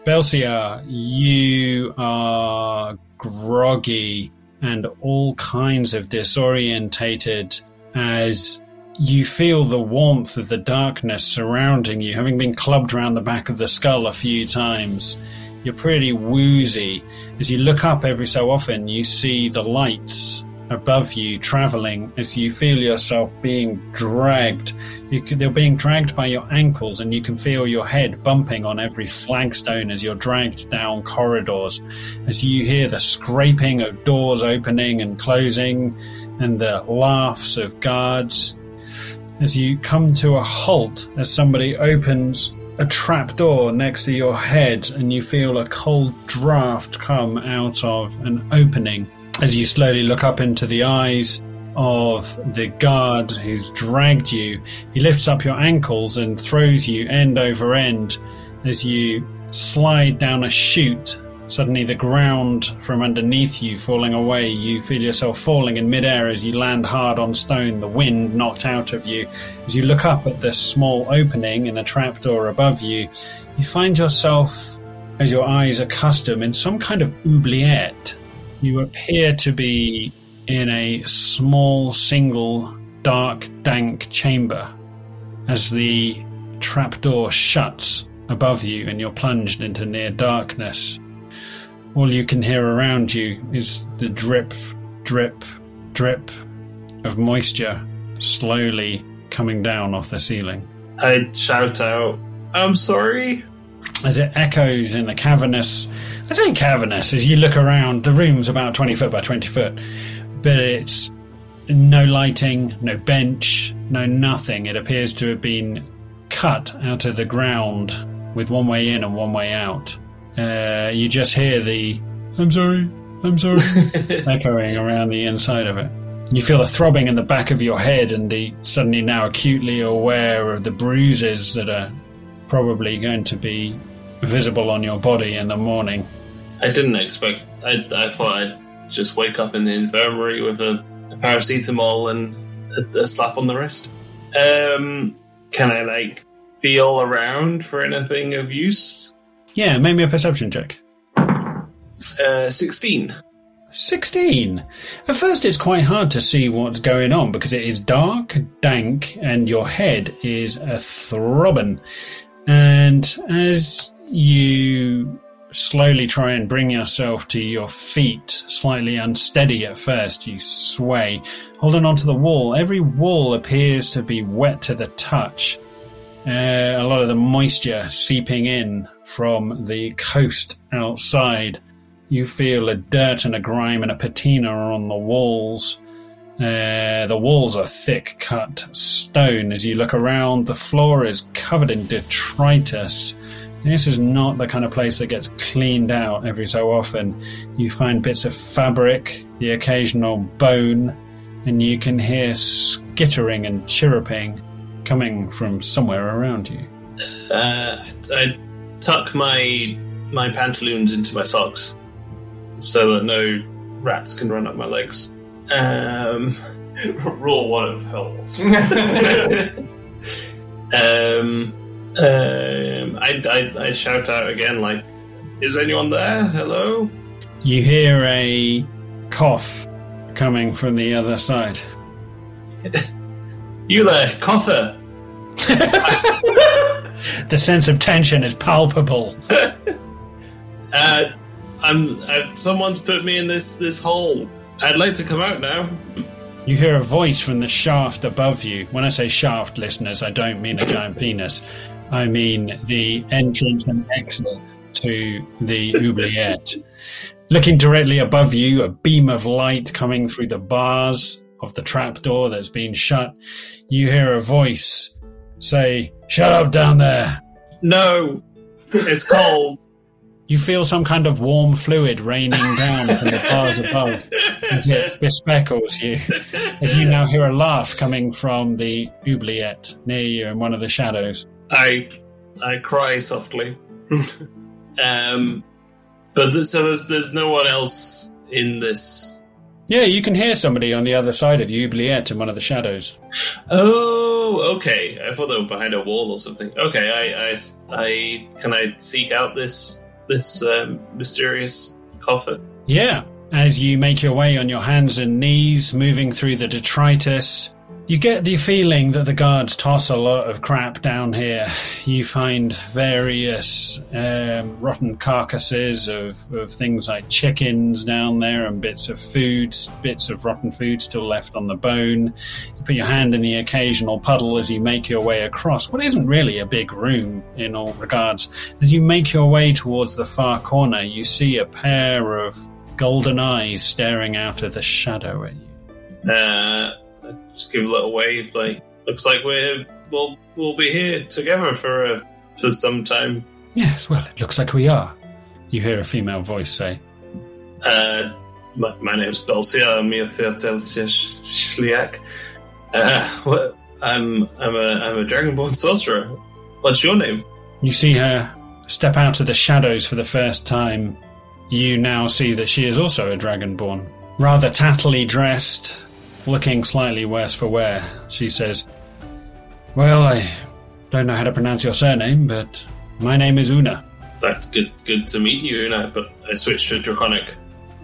S1: Belsiar, you are groggy and all kinds of disorientated as you feel the warmth of the darkness surrounding you, having been clubbed round the back of the skull a few times. You're pretty woozy. As you look up every so often, you see the lights above you traveling as you feel yourself being dragged. You could, they're being dragged by your ankles, and you can feel your head bumping on every flagstone as you're dragged down corridors. As you hear the scraping of doors opening and closing, and the laughs of guards. As you come to a halt, as somebody opens a trap door next to your head, and you feel a cold draft come out of an opening as you slowly look up into the eyes of the guard who's dragged you. He lifts up your ankles and throws you end over end as you slide down a chute Suddenly, the ground from underneath you falling away. You feel yourself falling in midair as you land hard on stone, the wind knocked out of you. As you look up at the small opening in a trapdoor above you, you find yourself, as your eyes accustom, in some kind of oubliette. You appear to be in a small, single, dark, dank chamber as the trapdoor shuts above you and you're plunged into near darkness. All you can hear around you is the drip, drip, drip of moisture slowly coming down off the ceiling.
S2: I shout out, I'm sorry.
S1: As it echoes in the cavernous, I say cavernous, as you look around, the room's about 20 foot by 20 foot, but it's no lighting, no bench, no nothing. It appears to have been cut out of the ground with one way in and one way out. Uh, you just hear the "I'm sorry, I'm sorry" echoing around the inside of it. You feel the throbbing in the back of your head, and the suddenly now acutely aware of the bruises that are probably going to be visible on your body in the morning.
S2: I didn't expect. I, I thought I'd just wake up in the infirmary with a, a paracetamol and a, a slap on the wrist. Um, can I like feel around for anything of use?
S1: Yeah, make me a perception check.
S2: Uh, sixteen.
S1: 16. At first, it's quite hard to see what's going on because it is dark, dank, and your head is a throbbing. And as you slowly try and bring yourself to your feet, slightly unsteady at first, you sway, holding onto the wall. Every wall appears to be wet to the touch. Uh, a lot of the moisture seeping in from the coast outside. You feel a dirt and a grime and a patina on the walls. Uh, the walls are thick cut stone. As you look around, the floor is covered in detritus. This is not the kind of place that gets cleaned out every so often. You find bits of fabric, the occasional bone, and you can hear skittering and chirruping coming from somewhere around you.
S2: Uh, I tuck my my pantaloons into my socks so that no rats can run up my legs. Um,
S4: Rule one of hells.
S2: um, um, I, I, I shout out again, like, "Is anyone there? Hello!"
S1: You hear a cough coming from the other side.
S2: You there, cougher?
S1: The sense of tension is palpable.
S2: Uh, I'm. Uh, someone's put me in this this hole. I'd like to come out now.
S1: You hear a voice from the shaft above you. When I say shaft, listeners, I don't mean a giant penis. I mean the entrance and exit to the oubliette. Looking directly above you, a beam of light coming through the bars of the trapdoor that's been shut. You hear a voice say, Shut up down there.
S2: No, it's cold.
S1: You feel some kind of warm fluid raining down from the bars above as it bespeckles you. As you now hear a laugh coming from the oubliette near you in one of the shadows.
S2: I I cry softly. um, but th- so there's there's no one else in this.
S1: Yeah, you can hear somebody on the other side of the oubliette in one of the shadows.
S2: Oh, okay. I thought they were behind a wall or something. Okay, I I can I seek out this this um, mysterious coffer?
S1: Yeah. As you make your way on your hands and knees, moving through the detritus, you get the feeling that the guards toss a lot of crap down here. You find various um, rotten carcasses of, of things like chickens down there and bits of food, bits of rotten food still left on the bone. You put your hand in the occasional puddle as you make your way across what isn't really a big room in all regards. As you make your way towards the far corner, you see a pair of golden eyes staring out of the shadow at you.
S2: Uh, just give a little wave. Like looks like we're we'll we'll be here together for a for some time.
S1: Yes, well, it looks like we are. You hear a female voice say.
S2: Uh, my, my name's Belsiar. I'm your Shliak. Uh, what? I'm I'm a I'm a dragonborn sorcerer. What's your name?
S1: You see her step out of the shadows for the first time, you now see that she is also a dragonborn. Rather tattily dressed, looking slightly worse for wear, she says, Well, I don't know how to pronounce your surname, but my name is Una.
S2: That's good. Good to meet you, Una. But I switched to Draconic.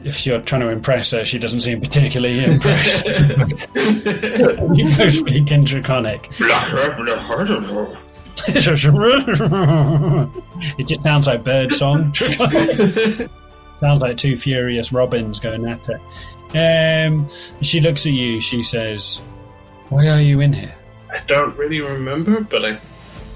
S1: If you're trying to impress her, she doesn't seem particularly impressed. you both speak in Draconic. it just sounds like bird song. sounds like two furious robins going at it. Um, she looks at you. She says, "Why are you in here?"
S2: I don't really remember, but I,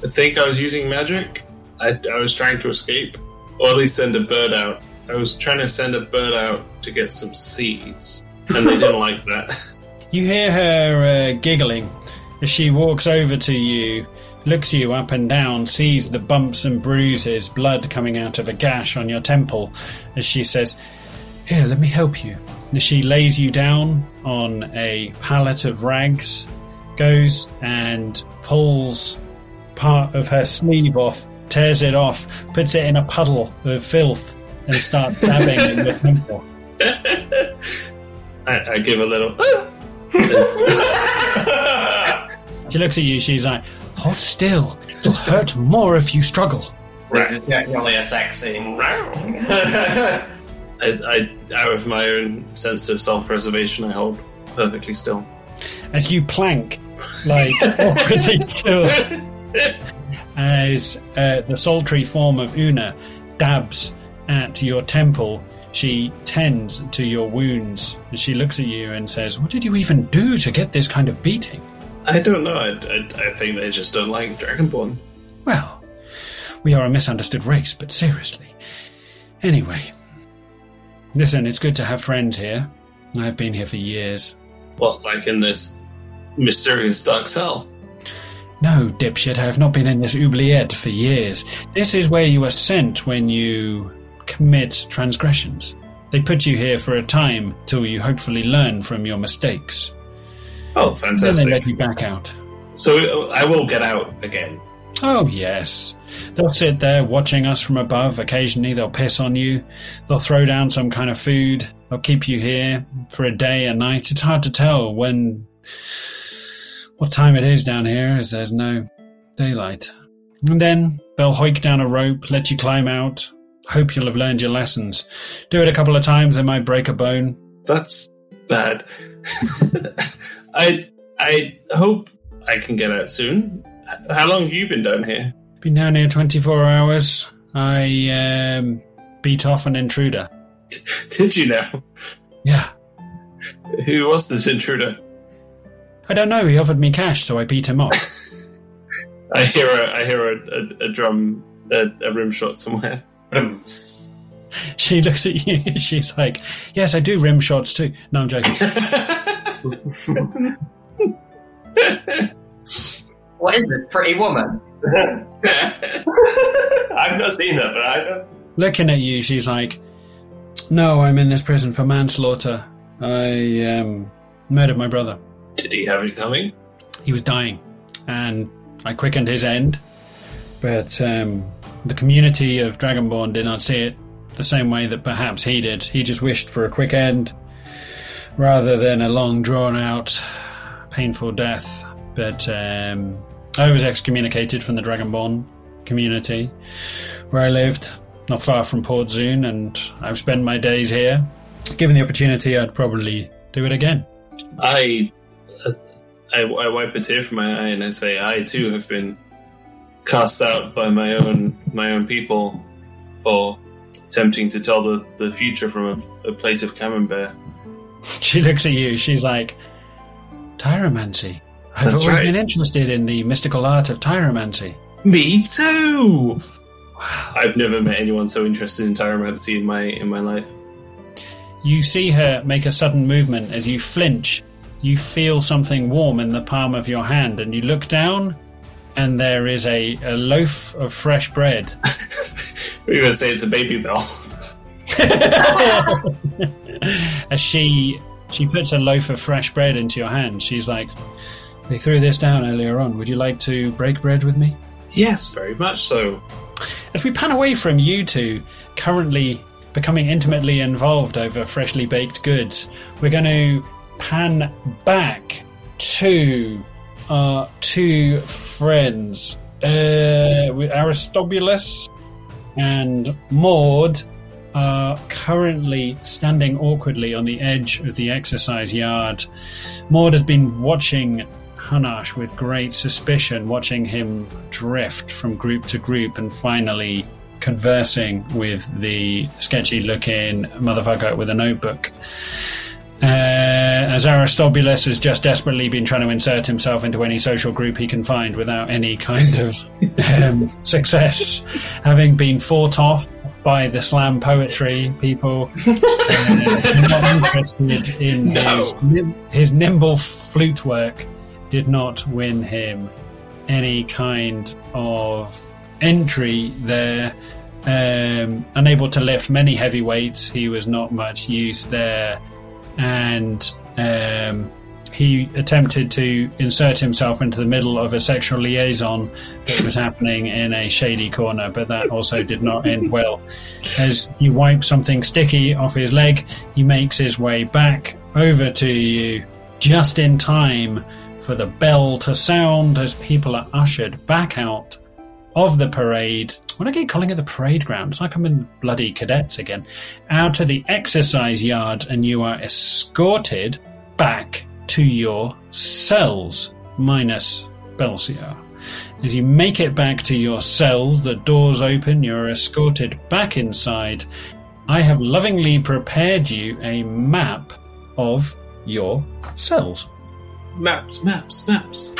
S2: I think I was using magic. I, I was trying to escape, or at least send a bird out. I was trying to send a bird out to get some seeds, and they didn't like that.
S1: You hear her uh, giggling as she walks over to you, looks you up and down, sees the bumps and bruises, blood coming out of a gash on your temple, as she says, Here, let me help you. As she lays you down on a pallet of rags, goes and pulls part of her sleeve off, tears it off, puts it in a puddle of filth, and starts dabbing in your temple.
S2: I, I give a little. Ah.
S1: She looks at you, she's like, Hold still. It'll hurt more if you struggle.
S3: This is definitely a sex scene.
S2: I, I, out of my own sense of self-preservation, I hold perfectly still.
S1: As you plank, like awkwardly still, as uh, the sultry form of Una dabs at your temple, she tends to your wounds. She looks at you and says, What did you even do to get this kind of beating?
S2: I don't know. I, I, I think they just don't like Dragonborn.
S1: Well, we are a misunderstood race, but seriously. Anyway, listen, it's good to have friends here. I've been here for years.
S2: What, like in this mysterious dark cell?
S1: No, dipshit, I have not been in this oubliette for years. This is where you are sent when you commit transgressions. They put you here for a time till you hopefully learn from your mistakes.
S2: Oh, fantastic.
S1: Then they let you back out.
S2: So I will get out again.
S1: Oh, yes. They'll sit there watching us from above. Occasionally, they'll piss on you. They'll throw down some kind of food. They'll keep you here for a day, a night. It's hard to tell when. what time it is down here, as there's no daylight. And then they'll hike down a rope, let you climb out. Hope you'll have learned your lessons. Do it a couple of times, they might break a bone.
S2: That's bad. I I hope I can get out soon. How long have you been down here?
S1: Been down here 24 hours. I um, beat off an intruder.
S2: Did you now?
S1: Yeah.
S2: Who was this intruder?
S1: I don't know. He offered me cash, so I beat him off.
S2: I hear a I hear a, a, a drum a, a rim shot somewhere.
S1: she looks at you. She's like, "Yes, I do rim shots too." No, I'm joking.
S3: What is this, Pretty Woman?
S4: I've not seen that, but I don't.
S1: Looking at you, she's like, "No, I'm in this prison for manslaughter. I um, murdered my brother.
S2: Did he have it coming?
S1: He was dying, and I quickened his end. But um, the community of Dragonborn did not see it the same way that perhaps he did. He just wished for a quick end rather than a long, drawn out, painful death. But um, I was excommunicated from the Dragonborn community where I lived, not far from Port Zune, and I've spent my days here. Given the opportunity, I'd probably do it again.
S2: I, uh, I I wipe a tear from my eye and I say I too have been cast out by my own my own people for attempting to tell the, the future from a, a plate of camembert.
S1: She looks at you. She's like, Tyromancy. I've
S2: That's
S1: always
S2: right.
S1: been interested in the mystical art of tyromancy.
S2: Me too.
S1: Wow.
S2: I've never met anyone so interested in tyromancy in my in my life.
S1: You see her make a sudden movement as you flinch. You feel something warm in the palm of your hand, and you look down, and there is a, a loaf of fresh bread.
S2: We're gonna say it's a Babybel.
S1: as she she puts a loaf of fresh bread into your hand, she's like, "They threw this down earlier on. Would you like to break bread with me?"
S2: yes, very much so.
S1: As we pan away from you two, currently becoming intimately involved over freshly baked goods. We're going to pan back to our two friends, uh, with Aristobulus and Maud are currently standing awkwardly on the edge of the exercise yard. Maud has been watching Hanash with great suspicion, watching him drift from group to group and finally conversing with the sketchy looking motherfucker with a notebook. Uh, as Aristobulus has just desperately been trying to insert himself into any social group he can find without any kind of um, success, having been fought off by the slam poetry people, uh, not interested in his, his nimble flute work, did not win him any kind of entry there. Um, unable to lift many heavy weights, he was not much use there and um, he attempted to insert himself into the middle of a sexual liaison that was happening in a shady corner, but that also did not end well. As he wipes something sticky off his leg, he makes his way back over to you just in time for the bell to sound as people are ushered back out of the parade. When I keep calling it the parade ground, it's like I'm in bloody cadets again. Out to the exercise yard, and you are escorted back to your cells, minus Belsiar. As you make it back to your cells, the doors open, you're escorted back inside. I have lovingly prepared you a map of your cells.
S2: Maps, maps, maps.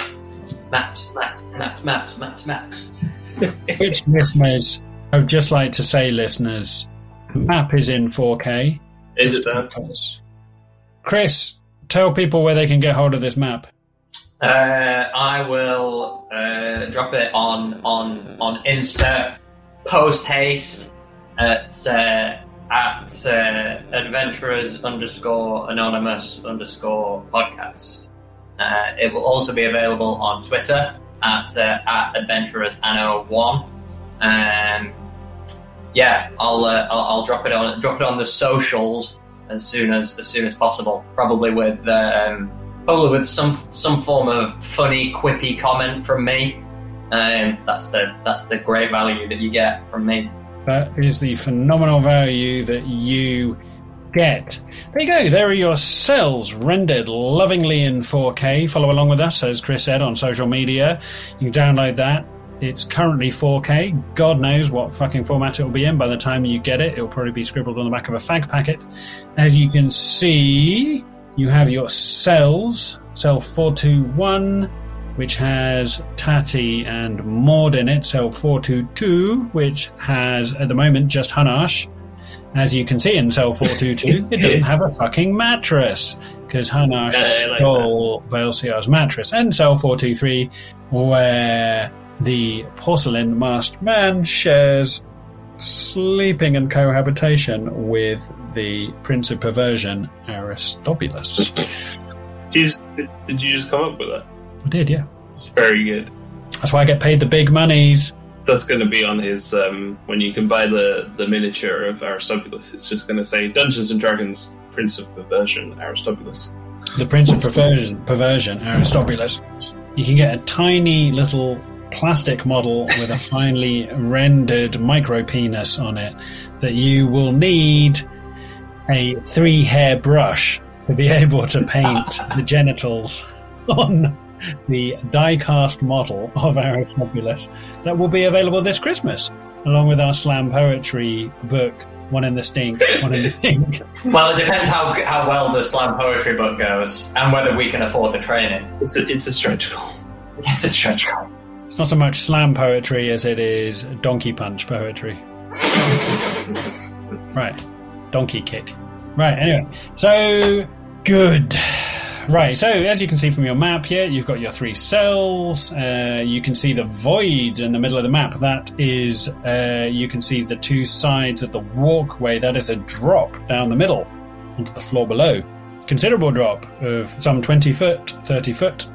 S3: Maps, maps, maps, maps, maps, maps.
S1: Which listeners, I would just like to say, listeners, the map is in 4K.
S4: Is it Dan?
S1: because- Chris, tell people where they can get hold of this map.
S3: Uh, I will uh, drop it on on on Insta post haste at uh, at uh, adventurers underscore anonymous underscore podcast. Uh, it will also be available on Twitter at uh, at adventurers anno one. Um, yeah, I'll, uh, I'll I'll drop it on drop it on the socials as soon as as soon as possible. Probably with um, probably with some some form of funny quippy comment from me. Um, that's the that's the great value that you get from me.
S1: That is the phenomenal value that you get. There you go. There are your cells rendered lovingly in 4K. Follow along with us, as Chris said, on social media. You can download that. It's currently 4K. God knows what fucking format it will be in by the time you get it. It'll probably be scribbled on the back of a fag packet. As you can see, you have your cells. Cell 421, which has Tati and Maud in it. Cell 422, which has, at the moment, just Hanash. As you can see in cell 422, it doesn't have a fucking mattress because Hanash
S4: Yeah, like
S1: stole Belsiar's mattress. And cell 423, where the porcelain masked man shares sleeping and cohabitation with the Prince of Perversion, Aristobulus.
S2: Did you, just, did you just come up with that?
S1: I did, yeah.
S2: It's very good.
S1: That's why I get paid the big monies.
S2: That's going to be on his um, when you can buy the the miniature of Aristobulus. It's just going to say Dungeons and Dragons Prince of Perversion Aristobulus.
S1: the Prince of Perversion, perversion, Aristobulus, you can get a tiny little plastic model with a finely rendered micro penis on it that you will need a three hair brush to be able to paint the genitals on the die cast model of Aristobulus that will be available this Christmas, along with our slam poetry book, One in the Stink, One in the Pink.
S3: Well, it depends how how well the slam poetry book goes and whether we can afford the training.
S2: It's a it's a stretch goal.
S3: It's a stretch goal.
S1: It's not so much slam poetry as it is donkey punch poetry. right. Donkey kick. Right, anyway. So, good. Right, so as you can see from your map here, you've got your three cells. Uh, you can see the void in the middle of the map. That is, uh, you can see the two sides of the walkway. That is a drop down the middle onto the floor below. Considerable drop of some 20 foot, 30 foot.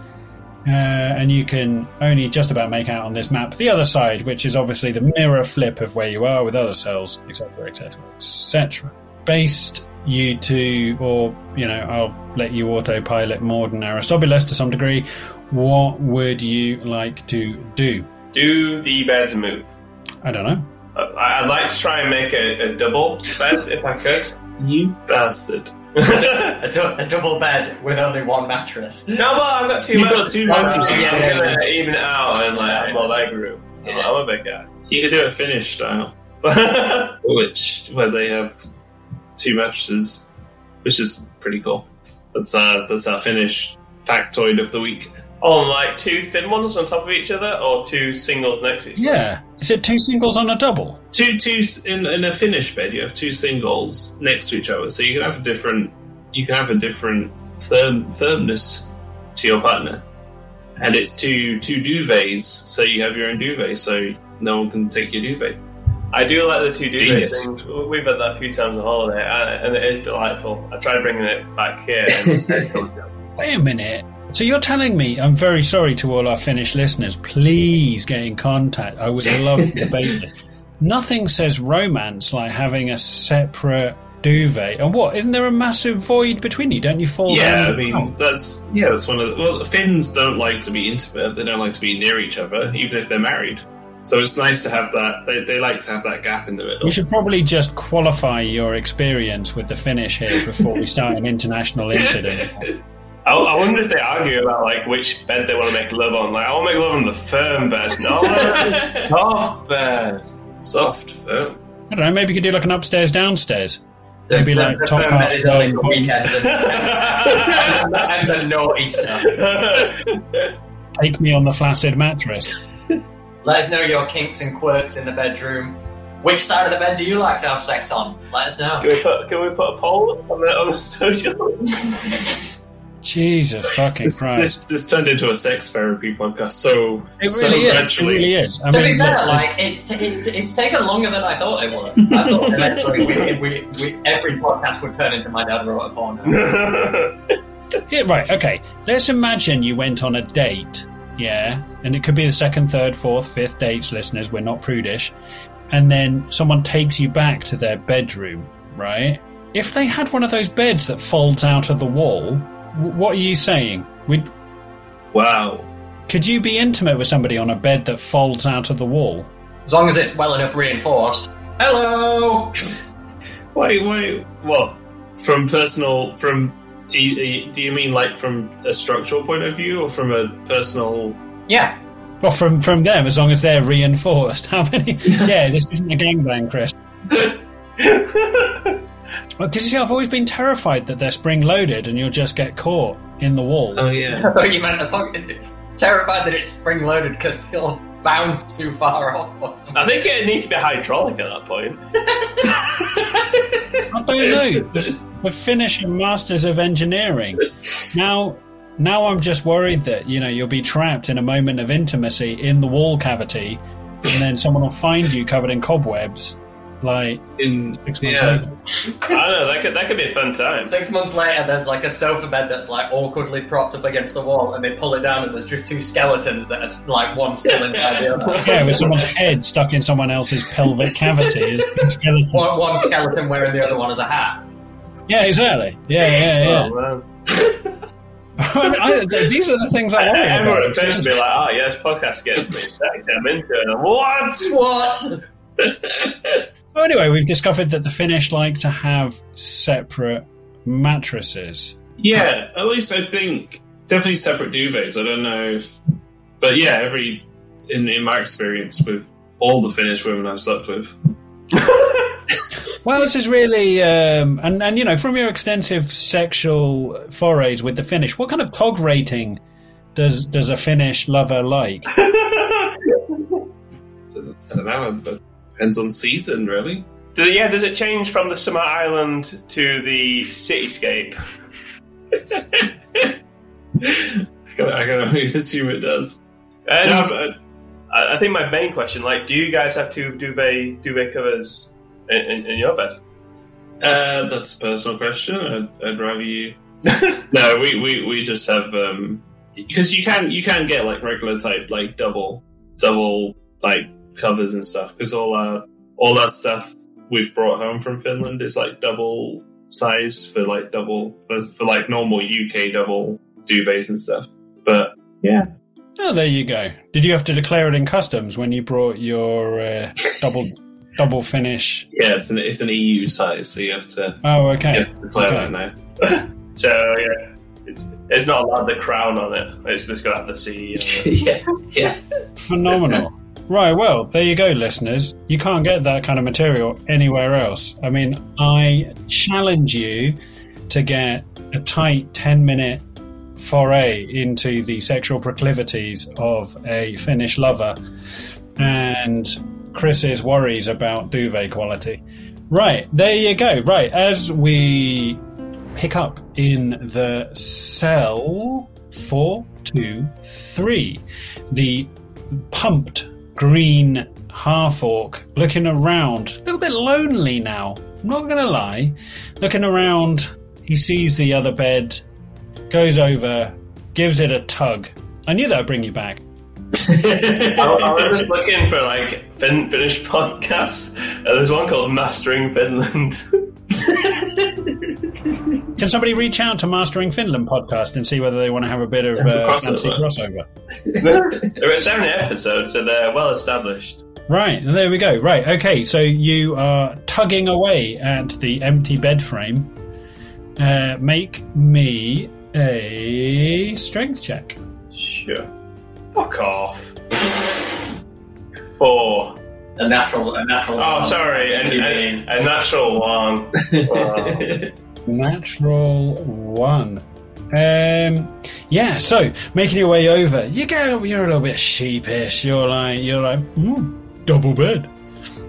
S1: Uh, and you can only just about make out on this map the other side, which is obviously the mirror flip of where you are with other cells, etc., etc., etc. Based you to, or you know, I'll let you autopilot more than Aristobulus to some degree. What would you like to do?
S4: Do the beds move?
S1: I don't know.
S4: Uh, I- I'd like to try and make a, a double bed if I could.
S2: You bastard.
S3: A, du- a double bed with only one mattress.
S4: No, but I've got two
S2: You've
S4: mattresses.
S2: got two
S4: I'm
S2: mattresses,
S4: gonna
S2: yeah.
S4: even it out and like have more leg room. I'm-
S3: Yeah.
S4: I'm a big guy.
S2: You could do a Finnish style, which where they have two mattresses, which is pretty cool. That's our that's our Finnish factoid of the week.
S4: oh, and like two thin ones on top of each other, or two singles next to each other.
S1: Yeah. Is it two singles on a double?
S2: Two two in, in a Finnish bed, you have two singles next to each other, so you can have a different you can have a different firm firmness to your partner, and it's two two duvets, so you have your own duvet, so no one can take your duvet.
S4: I do like the two
S2: It's
S4: duvet things. We've had that a few times on holiday, and, and it is delightful. I tried bringing it back here. And
S1: Wait a minute. So you're telling me, I'm very sorry to all our Finnish listeners, please get in contact. I would love to debate this. Nothing says romance like having a separate duvet. And what? Isn't there a massive void between you? Don't you fall
S2: Yeah,
S1: down?
S2: I mean
S1: pump?
S2: that's yeah, that's one of the well, Finns don't like to be intimate. They don't like to be near each other, even if they're married. So it's nice to have that. They, they like to have that gap in the middle.
S1: You should probably just qualify your experience with the Finnish here before we start an international incident.
S4: I, I wonder if they argue about like which bed they want to make love on. Like, I want to make love on the firm bed. No, the soft bed.
S2: Soft, firm.
S1: I don't know, maybe you could do like an upstairs downstairs.
S3: The,
S1: Maybe
S3: the,
S1: like
S3: the
S1: top
S3: firm
S1: half
S3: bed is only for weekends and, and, and the naughty stuff.
S1: Take me on the flaccid mattress.
S3: Let us know your kinks and quirks in the bedroom. Which side of the bed do you like to have sex on? Let us know.
S4: Can we put Can we put a poll on the on the social?
S1: Jesus fucking
S2: This,
S1: Christ.
S2: this this turned into a sex therapy podcast. So
S1: it
S2: so
S1: really is. It really is. I
S3: to
S1: mean,
S3: be fair,
S1: look,
S3: like it's, t- it's it's taken longer than I thought it would. I thought eventually we, we, we, every podcast would turn into my dad wrote a porno.
S1: Yeah, right, okay. Let's imagine you went on a date, yeah, and it could be the second, third, fourth, fifth dates, listeners, we're not prudish, and then someone takes you back to their bedroom, right? If they had one of those beds that folds out of the wall, what are you saying? We'd.
S2: wow.
S1: could you be intimate with somebody on a bed that folds out of the wall?
S3: As long as it's well enough reinforced. Hello.
S2: Wait, wait. What? From personal? From? Do you mean like from a structural point of view, or from a personal?
S3: Yeah.
S1: Well, from from them, as long as they're reinforced. How many? yeah, this isn't a gangbang, Chris. Because you see, I've always been terrified that they're spring loaded and you'll just get caught in the wall.
S2: Oh yeah.
S3: I thought you meant as long as it's terrified that it's spring loaded because you'll bounce too far off or something.
S4: I think it needs to be hydraulic at that point.
S1: I don't know. The, the Finnish are masters of engineering. Now, now I'm just worried that you know you'll be trapped in a moment of intimacy in the wall cavity, and then someone will find you covered in cobwebs, like
S2: In
S1: six months
S2: yeah.
S1: later.
S4: I don't know. That could that could be a fun time.
S3: Six months later, there's like a sofa bed that's like awkwardly propped up against the wall, and they pull it down, and there's just two skeletons that are like one still inside the other.
S1: Yeah, with someone's head stuck in someone else's pelvic cavity. Is skeleton.
S3: One, one skeleton wearing the other one as a hat.
S1: Yeah, exactly. Yeah, yeah, yeah.
S4: Oh, man.
S1: I mean, I, these are the things I worry
S4: Everyone
S1: about.
S4: would tend to be like, "Oh, yeah, this podcast getting pretty sexy." I'm into it. What?
S3: What?
S1: So anyway, we've discovered that the Finnish like to have separate mattresses.
S2: Yeah, at least I think definitely separate duvets. I don't know if, but yeah, every in in my experience with all the Finnish women I've slept with,
S1: Well, this is really, um, and and you know, from your extensive sexual forays with the Finnish, what kind of tog rating does does a Finnish lover like?
S2: I don't know, but depends on season, really.
S4: Do, yeah, does it change from the summer island to the cityscape?
S2: I can, I can only assume it does.
S4: And
S2: No, but-
S4: I, I think my main question, like, do you guys have two duvet duvet covers in, in, in your bed?
S2: Uh, that's a personal question. I'd, I'd rather you. no, we, we, we just have um, because you can you can get like regular type like double double like covers and stuff because all our all that stuff we've brought home from Finland is like double size for like double for, for like normal UK double duvets and stuff. But yeah,
S1: Oh, there you go. Did you have to declare it in customs when you brought your uh, double double finish?
S2: yeah, it's an it's an EU size, so you have to
S1: Oh,
S2: you
S1: okay.
S2: have to declare
S1: Okay.
S2: that now.
S4: So yeah, it's it's not allowed the crown on it. It's just got to have the C. on
S2: yeah, yeah.
S1: Phenomenal. Right, well, there you go, listeners. You can't get that kind of material anywhere else. I mean, I challenge you to get a tight 10 minute foray into the sexual proclivities of a Finnish lover and Chris's worries about duvet quality. Right, there you go. Right, as we pick up in the cell 423, the pumped green half orc looking around, a little bit lonely now. I'm not going to lie. Looking around, he sees the other bed, goes over, gives it a tug. I knew that would bring you back.
S4: I, was just looking for like fin- Finnish podcasts. and there's one called Mastering Finland.
S1: Can somebody reach out to Mastering Finland podcast and see whether they want to have a bit of uh,
S2: Crossover.
S1: fancy crossover?
S4: there are 70 episodes, so they're well established.
S1: Right, there we go. Right, okay, so you are tugging away at the empty bed frame. Uh, make me a strength check.
S4: Sure. Fuck off. Four.
S3: A natural, a natural.
S4: Oh, sorry, a, a, a natural one. Wow.
S1: Natural one. Um, yeah. So making your way over, you get you're a little bit sheepish. You're like you're like mm, double bed.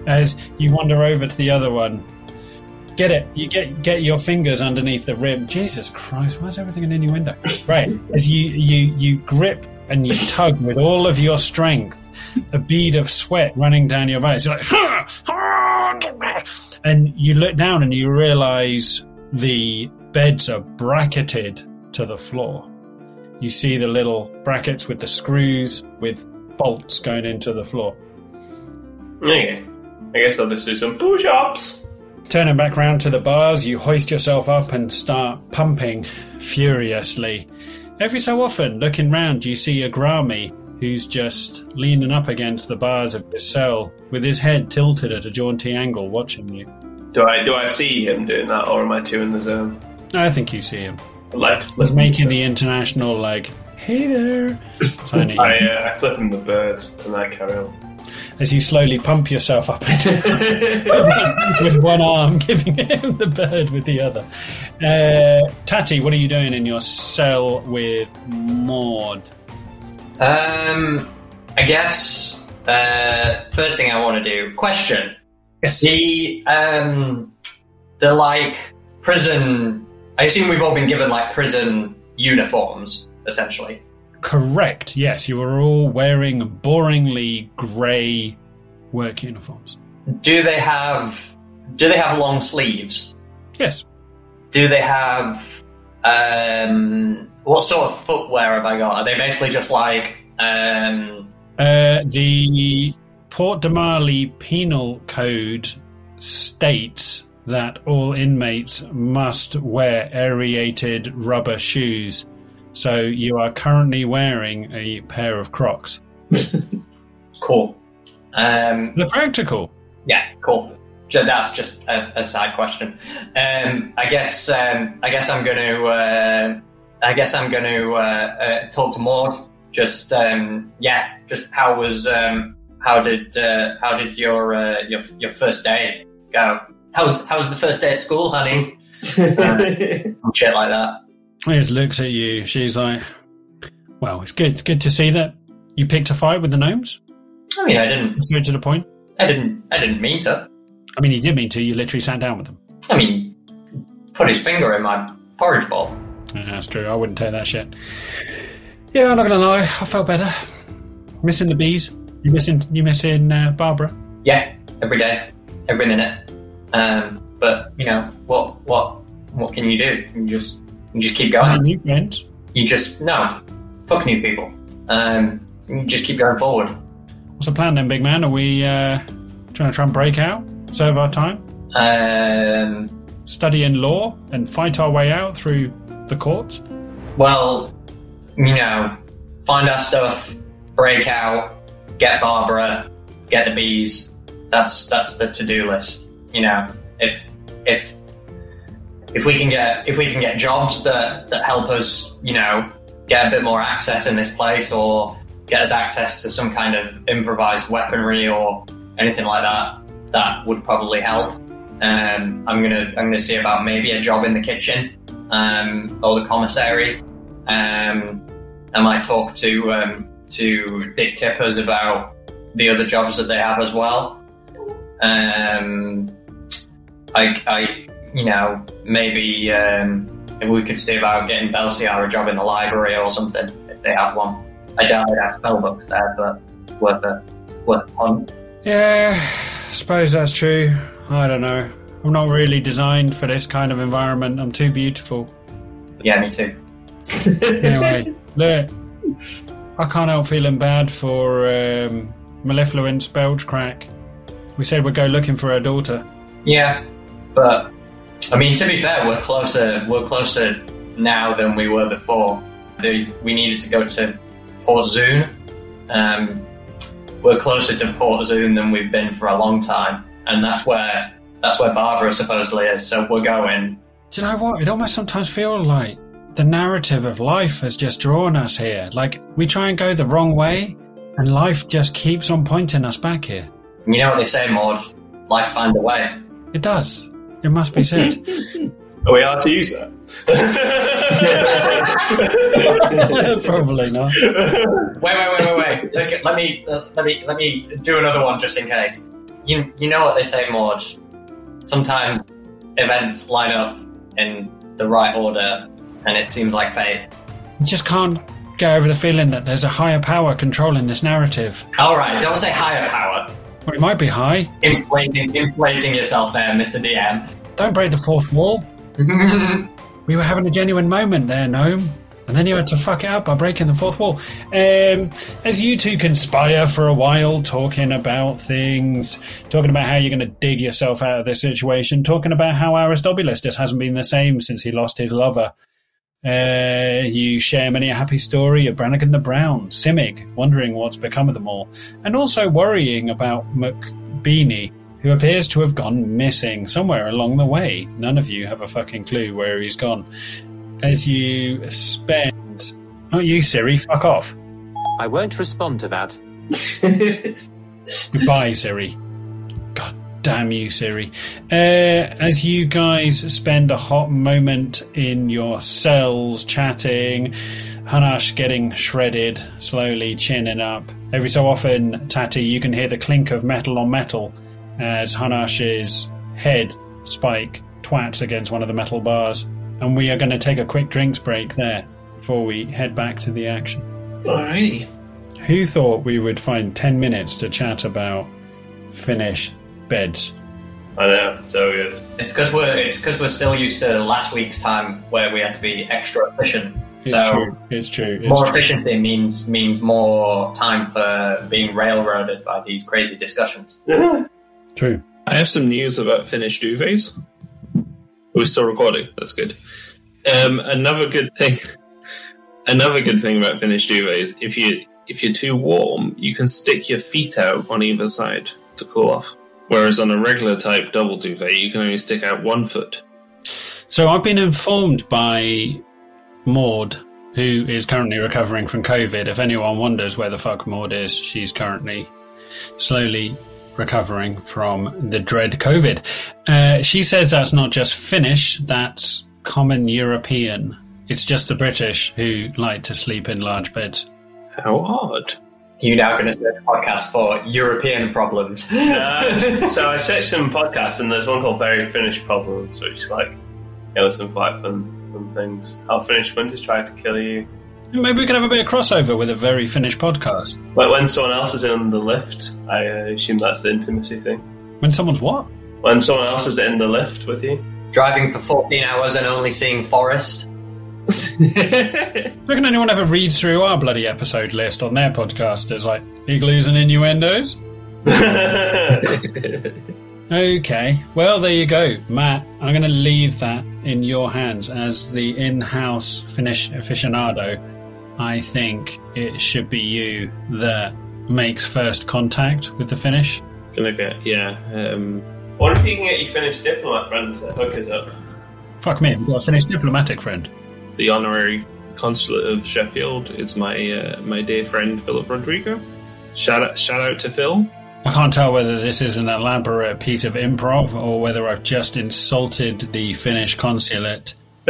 S1: As you wander over to the other one, get it. You get get your fingers underneath the rim. Jesus Christ! Why is everything an innuendo? Right. As you you you grip and you tug with all of your strength, a bead of sweat running down your face. You're like, "Ha! Ha!" and you look down and you realize the beds are bracketed to the floor. You see the little brackets with the screws with bolts going into the floor.
S4: okay. I guess I'll just do some push ups.
S1: Turning back round to the bars, you hoist yourself up and start pumping furiously. Every so often, looking round, you see Agrami who's just leaning up against the bars of his cell with his head tilted at a jaunty angle, watching you.
S4: Do I do I see him doing that, or am I too in the zone?
S1: I think you see him.
S4: Like,
S1: He's making the international, like, hey there.
S4: I, uh, I flip him the birds and I carry on.
S1: as you slowly pump yourself up with one arm, giving him the bird with the other. Uh, Tati, what are you doing in your cell with Maud?
S3: Um, I guess uh, first thing I want to do. Question:
S1: Yes.
S3: the um, the like prison. I assume we've all been given like prison uniforms, essentially.
S1: Correct. Yes, you are all wearing boringly grey work uniforms.
S3: Do they have do they have long sleeves?
S1: Yes.
S3: Do they have um, what sort of footwear have I got? Are they basically just like um,
S1: Uh, the Port de Marly Penal Code states that all inmates must wear aerated rubber shoes. So you are currently wearing a pair of Crocs.
S3: cool? Um,
S1: They're practical.
S3: Yeah, cool. So that's just a, a side question. Um, I guess um, I guess I'm going to uh, I guess I'm going to uh, uh, talk to Maud. Just um, yeah, just how was um, how did uh, how did your uh, your your first day go? How was how was the first day at school, honey? And shit like that.
S1: She just looks at you. She's like, "Well, it's good. It's good to see that you picked a fight with the gnomes.
S3: I mean, I didn't
S1: Straight to the point.
S3: I didn't I didn't mean to.
S1: I mean, he did mean to. You literally sat down with them.
S3: I mean, put his finger in my porridge bowl.
S1: Yeah, that's true. I wouldn't take that shit. Yeah, I'm not gonna lie. I felt better. Missing the bees. You missing? You missing uh, Barbara?
S3: Yeah, every day, every minute. Um, but you know what? What? What can you do? You just you just keep going.
S1: new friends.
S3: You just no fuck new people. Um, just keep going forward.
S1: What's the plan then, big man? Are we uh, trying to try and break out, serve our time,
S3: Um,
S1: study in law, and fight our way out through the courts?
S3: well, you know, find our stuff, break out, get Barbara, get the bees. That's that's the to-do list. You know, if if if we can get if we can get jobs that that help us, you know, get a bit more access in this place, or get us access to some kind of improvised weaponry or anything like that, that would probably help. Um, I'm gonna I'm gonna see about maybe a job in the kitchen um, or the commissary. Um, I might talk to um, to Dick Kippers about the other jobs that they have as well. Um, I, I, you know, maybe um, we could see about getting Belsiar a job in the library or something if they have one. I doubt they'd have spell books there, but worth a worth a.
S1: Yeah, suppose that's true. I don't know. I'm not really designed for this kind of environment. I'm too beautiful.
S3: Yeah, me too.
S1: Anyway, look, I can't help feeling bad for um, Mellifluent Spellcrack. We said we'd go looking for her daughter.
S3: Yeah, but I mean, to be fair, we're closer. We're closer now than we were before. The, we needed to go to Port Zune. Um, we're closer to Port Zune than we've been for a long time, and that's where that's where Barbara supposedly is. So we're going.
S1: Do you know what? It almost sometimes feels like the narrative of life has just drawn us here. Like we try and go the wrong way, and life just keeps on pointing us back here.
S3: You know what they say, Maud? Life finds a way.
S1: It does. It must be said.
S4: Are we allowed to use that?
S1: Probably not.
S3: Wait, wait, wait, wait, wait. Look, let me uh, let me let me do another one just in case. You you know what they say, Maud? Sometimes events line up in the right order, and it seems like fate.
S1: You just can't get over the feeling that there's a higher power controlling this narrative.
S3: All right, don't say higher power.
S1: Well, it might be high.
S3: Inflating, inflating yourself there, Mister DM.
S1: Don't break the fourth wall. We were having a genuine moment there, Gnome. And then you had to fuck it up by breaking the fourth wall. Um, as you two conspire for a while, talking about things, talking about how you're going to dig yourself out of this situation, talking about how Aristobulus just hasn't been the same since he lost his lover. Uh, you share many a happy story of Brannigan the Brown, Simic, wondering what's become of them all, and also worrying about McBeanie, who appears to have gone missing somewhere along the way. None of you have a fucking clue where he's gone. As you spend. Not you, Siri, fuck off.
S5: I won't respond to that.
S1: Goodbye, Siri. God damn you, Siri. Uh, as you guys spend a hot moment in your cells chatting, Hanash getting shredded, slowly chinning up. Every so often, Tati, you can hear the clink of metal on metal as Hanash's head, Spike, twats against one of the metal bars. And we are going to take a quick drinks break there before we head back to the action.
S2: Alrighty.
S1: Who thought we would find 10 minutes to chat about Finnish beds?
S4: I know, so good.
S3: It's because we're it's because we're still used to last week's time where we had to be extra efficient.
S1: It's
S3: so
S1: true. It's true. It's
S3: more
S1: true.
S3: efficiency means means more time for being railroaded by these crazy discussions. Uh-huh.
S1: True.
S2: I have some news about Finnish duvets. We're still recording. That's good. Um, another good thing. Another good thing about Finnish duvets, if you if you're too warm, you can stick your feet out on either side to cool off. Whereas on a regular type double duvet, you can only stick out one foot.
S1: So I've been informed by Maud, who is currently recovering from COVID. If anyone wonders where the fuck Maud is, she's currently slowly recovering from the dread COVID. Uh, she says that's not just Finnish, that's common European. It's just the British who like to sleep in large beds.
S2: How odd.
S3: You're now going to search a podcast for European problems.
S4: Uh, so I searched some podcasts, and there's one called Very Finnish Problems, which is like, you know, some quite fun, fun things. How Finnish winters try to kill you.
S1: Maybe we could have a bit of crossover with a very Finnish podcast.
S4: Like when someone else is in the lift, I uh, assume that's the intimacy thing.
S1: When someone's what?
S4: When someone else is in the lift with you,
S3: Driving for 14 hours and only seeing forest.
S1: Reckon anyone ever reads through our bloody episode list on their podcast as like igloos and innuendos? Okay, well, there you go. Matt, I'm going to leave that in your hands as the in house Finnish aficionado. I think it should be you that makes first contact with the Finnish.
S2: Gonna get yeah. Um,
S4: what if you can get your Finnish diplomat friend to hook us up?
S1: Fuck me, we've got a Finnish diplomatic friend.
S2: the honorary consulate of Sheffield is my uh, my dear friend Philip Rodrigo. Shout out, shout out to Phil.
S1: I can't tell whether this is an elaborate piece of improv or whether I've just insulted the Finnish consulate.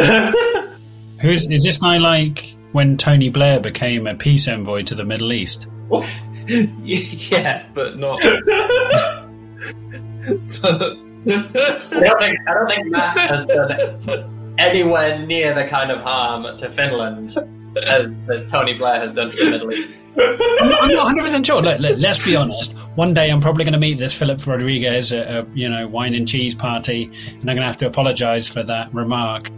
S1: Who's is this guy like when Tony Blair became a peace envoy to the Middle East?
S2: yeah, but not.
S3: I don't think I don't think Matt has done anywhere near the kind of harm to Finland as, as Tony Blair has done to the Middle East.
S1: I'm, I'm not 100 percent sure. Look, look, let's be honest. One day I'm probably going to meet this Philip Rodriguez at a you know wine and cheese party, and I'm going to have to apologise for that remark.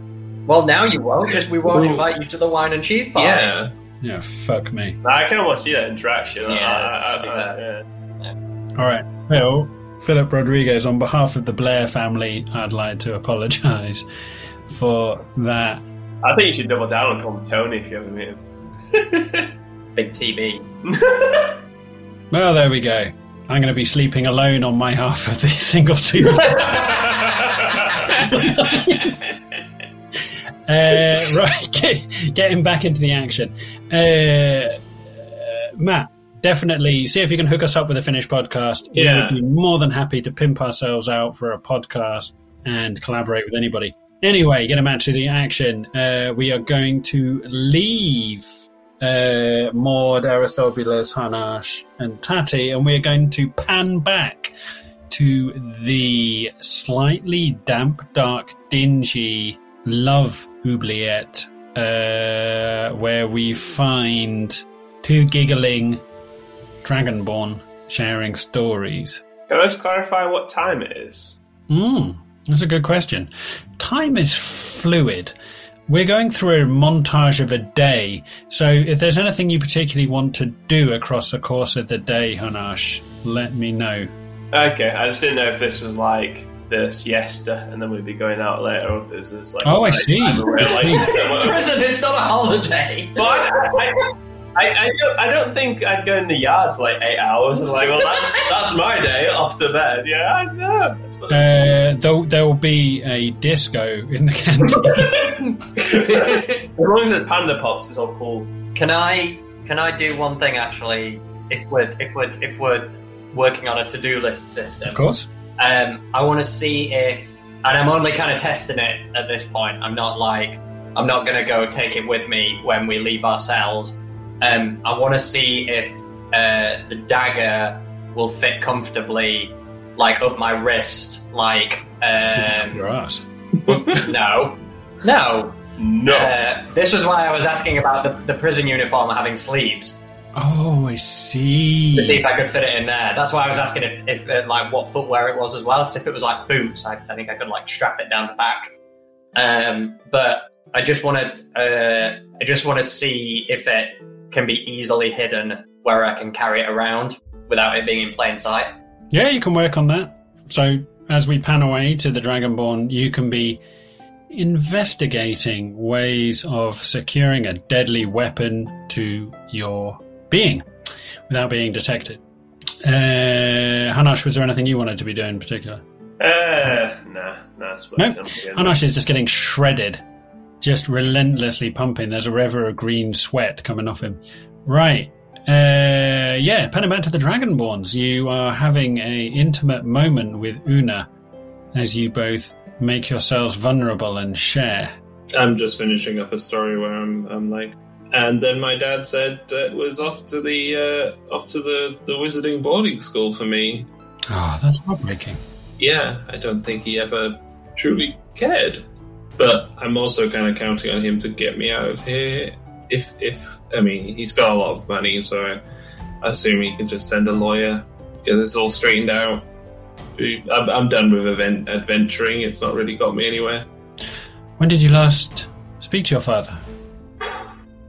S3: Well, now you won't, because we won't invite you to the wine and cheese party.
S2: yeah,
S1: Yeah, fuck me.
S4: I kind of want to see that interaction.
S3: Yeah,
S4: I-
S3: it's
S4: I-
S3: actually
S4: I-
S3: that.
S4: yeah.
S1: All right, Phil, Philip Rodriguez, on behalf of the Blair family, I'd like to apologise for that.
S4: I think you should double down and call him Tony if you ever meet him.
S3: Big TV.
S1: Well, there we go. I'm going to be sleeping alone on my half of the single tube. Uh, right, get, getting back into the action. Uh, uh, Matt, definitely see if you can hook us up with a finished podcast.
S2: Yeah.
S1: We would be more than happy to pimp ourselves out for a podcast and collaborate with anybody. Anyway, getting back to the action, uh, we are going to leave uh, Maud, Aristobulus, Hanash, and Tati, and we're going to pan back to the slightly damp, dark, dingy love oubliette, uh, where we find two giggling dragonborn sharing stories.
S4: Can I just clarify what time it is?
S1: Mm, that's a good question. Time is fluid. We're going through a montage of a day, so if there's anything you particularly want to do across the course of the day, Hanash, let me know.
S4: Okay, I just didn't know if this was like the siesta and then we'd be going out later, or if this was like.
S1: Oh, I see.
S4: where, like-
S3: It's prison, it's not a holiday.
S4: But I, I, I, I, don't, I don't think I'd go in the yard for like eight hours and like, well, that's, that's my day off to bed. Yeah, I know.
S1: Uh, there'll, there'll be a disco in the canteen.
S4: as long as it's panda pops, it's all cool.
S3: Can I can I do one thing actually? If we're if we're if we're working on a to do list system,
S1: of course.
S3: Um, I want to see if, and I'm only kind of testing it at this point. I'm not like I'm not gonna go take it with me when we leave our cells. Um, I want to see if uh, the dagger will fit comfortably, like up my wrist, like um,
S1: Your ass.
S3: no, no.
S4: No.
S3: Uh, this was why I was asking about the, the prison uniform having sleeves
S1: Oh, I see.
S3: to see if I could fit it in there. That's why I was asking if, if uh, like what footwear it was as well. Because if it was like boots, I, I think I could like strap it down the back. Um, but I just want to uh, I just want to see if it can be easily hidden where I can carry it around without it being in plain sight.
S1: Yeah, you can work on that. So, as we pan away to the Dragonborn, you can be investigating ways of securing a deadly weapon to your being without being detected. Uh, Hanash, was there anything you wanted to be doing in particular?
S4: Uh, nah, nah, it's
S1: No.
S4: working.
S1: Hanash is just getting shredded, just relentlessly pumping. There's a river of green sweat coming off him. Right. Uh, yeah, panning back to the Dragonborns. You are having a intimate moment with Una as you both make yourselves vulnerable and share.
S2: I'm just finishing up a story where I'm, I'm like, and then my dad said it was off to the uh, off to the the wizarding boarding school for me.
S1: Oh, that's heartbreaking.
S2: Yeah, I don't think he ever truly cared. But I'm also kind of counting on him to get me out of here. If if I mean he's got a lot of money, so I assume he can just send a lawyer get this all straightened out. I'm, I'm done with event adventuring. It's not really got me anywhere.
S1: When did you last speak to your father?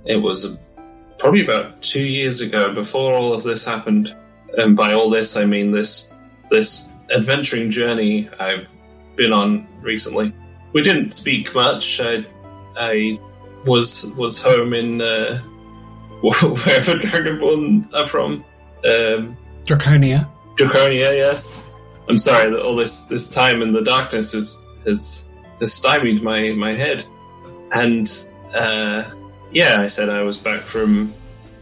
S2: It was probably about two years ago, before all of this happened. And by all this, I mean this this adventuring journey I've been on recently. We didn't speak much. I, I was was home in uh, wherever Dragonborn are from. Um,
S1: Draconia.
S2: Draconia, yes. I'm sorry that all this this time in the darkness has has has stymied my my head. And uh, yeah, I said I was back from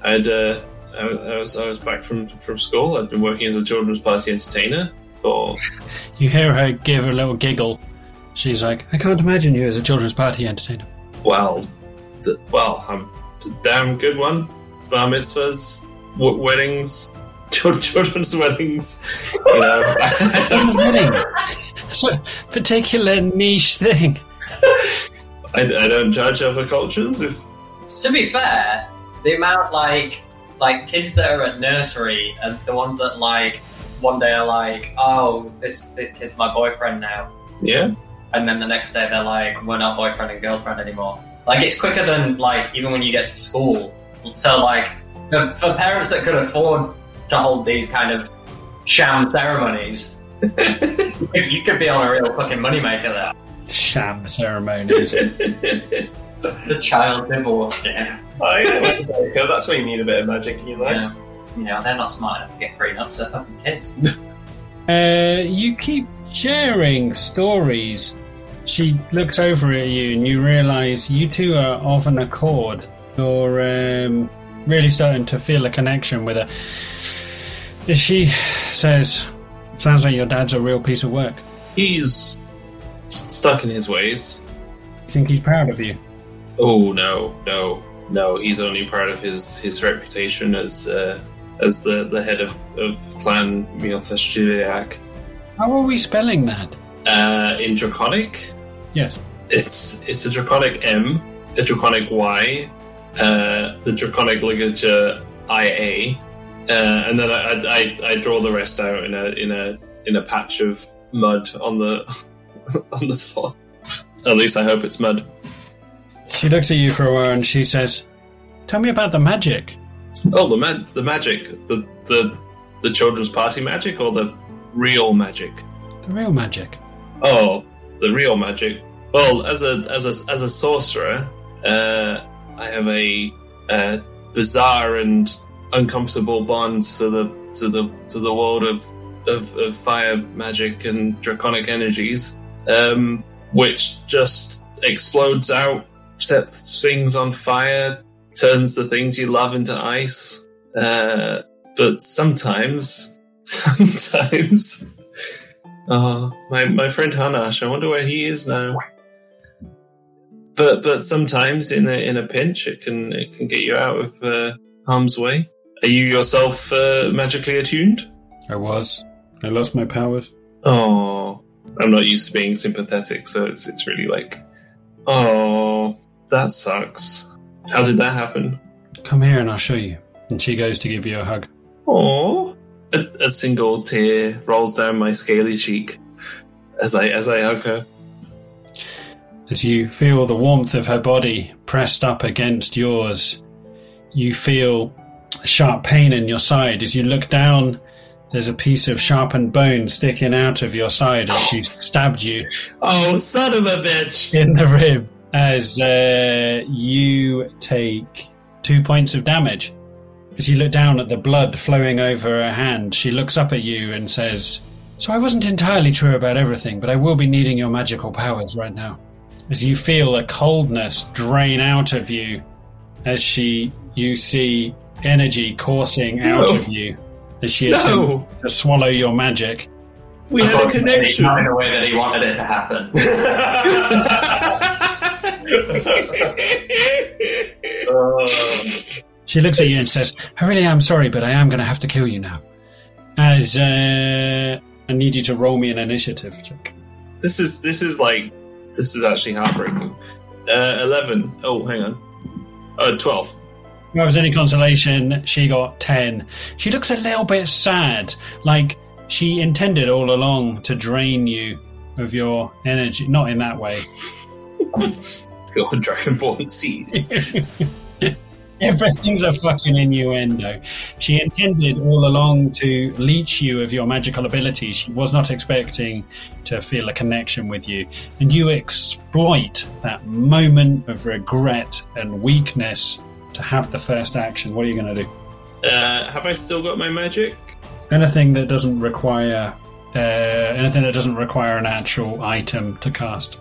S2: I'd uh, I, I was I was back from from school. I'd been working as a children's party entertainer for
S1: You hear her give a little giggle. She's like, I can't imagine you as a children's party entertainer.
S2: well, d- well, I'm a damn good one. Bar mitzvahs, w- weddings, chil- children's weddings. You know,
S1: Wedding. It's a particular niche thing.
S2: I, I don't judge other cultures. If
S3: To be fair, the amount like like kids that are at nursery and the ones that like one day are like, oh, this this kid's my boyfriend now,
S2: yeah,
S3: and then the next day they're like, we're not boyfriend and girlfriend anymore. Like it's quicker than like even when you get to school. So like for, for parents that could afford to hold these kind of sham ceremonies, you could be on a real fucking moneymaker there.
S1: Sham ceremonies.
S3: The child divorce scam.
S4: I know, that's when you need a bit of magic in your life.
S3: Yeah. You know, they're not smart enough to get prenups, they're fucking kids.
S1: Uh, you keep sharing stories. She looks over at you, and you realise you two are of an accord. You're um, really starting to feel a connection with her. As She says, "Sounds like your dad's a real piece of work.
S2: he's stuck in his ways.
S1: You think he's proud of you."
S2: Oh no, no, no! He's only proud of his his reputation as uh, as the, the head of, of Clan Miothash
S1: How are we spelling that?
S2: Uh, in Draconic,
S1: Yes.
S2: it's it's a Draconic M, a Draconic Y, uh, the Draconic ligature IA, uh, and then I, I, I, I draw the rest out in a in a in a patch of mud on the on the floor. At least I hope it's mud.
S1: She looks at you for a while, and she says, "Tell me about the magic."
S2: Oh, the mag- the magic, the the the children's party magic, or the real magic?
S1: The real magic.
S2: Oh, the real magic. Well, as a as a as a sorcerer, uh, I have a, uh bizarre and uncomfortable bond to the to the to the world of of, of fire magic and draconic energies, um, which just explodes out, sets things on fire, turns the things you love into ice. Uh, but sometimes, sometimes. Oh, my, my friend Hanash, I wonder where he is now. But but sometimes in a in a pinch, it can it can get you out of uh, harm's way. Are you yourself uh, magically attuned?
S1: I was. I lost my powers.
S2: Oh, I'm not used to being sympathetic, so it's it's really like, oh, that sucks. How did that happen?
S1: Come here, and I'll show you. And she goes to give you a hug.
S2: Oh, a, a single tear rolls down my scaly cheek as I as I hug her.
S1: As you feel the warmth of her body pressed up against yours, you feel a sharp pain in your side. As you look down, there's a piece of sharpened bone sticking out of your side as she stabbed you
S2: Oh, son of a bitch!
S1: in the rib. As uh, you take two points of damage. As you look down at the blood flowing over her hand, she looks up at you and says, So I wasn't entirely true about everything, but I will be needing your magical powers right now. As you feel a coldness drain out of you, as she, you see energy coursing out
S2: No.
S1: of you, as she
S2: No.
S1: attempts to swallow your magic.
S2: We had a connection.
S3: Not in a way that he wanted it to happen.
S1: She looks at you and says, I really am sorry, but I am going to have to kill you now. As uh, I need you to roll me an initiative check.
S2: This is this is like this is actually heartbreaking. Uh, Eleven. Oh, hang on. Uh, twelve.
S1: If I was any consolation, she got 10. She looks a little bit sad, like she intended all along to drain you of your energy. Not in that way.
S2: God, Dragonborn seed.
S1: Everything's a fucking innuendo. She intended all along to leech you of your magical abilities. She was not expecting to feel a connection with you. And you exploit that moment of regret and weakness to have the first action. What are you going to do?
S2: Uh, have I still got my magic?
S1: Anything that doesn't require. Uh, anything that doesn't require an actual item to cast.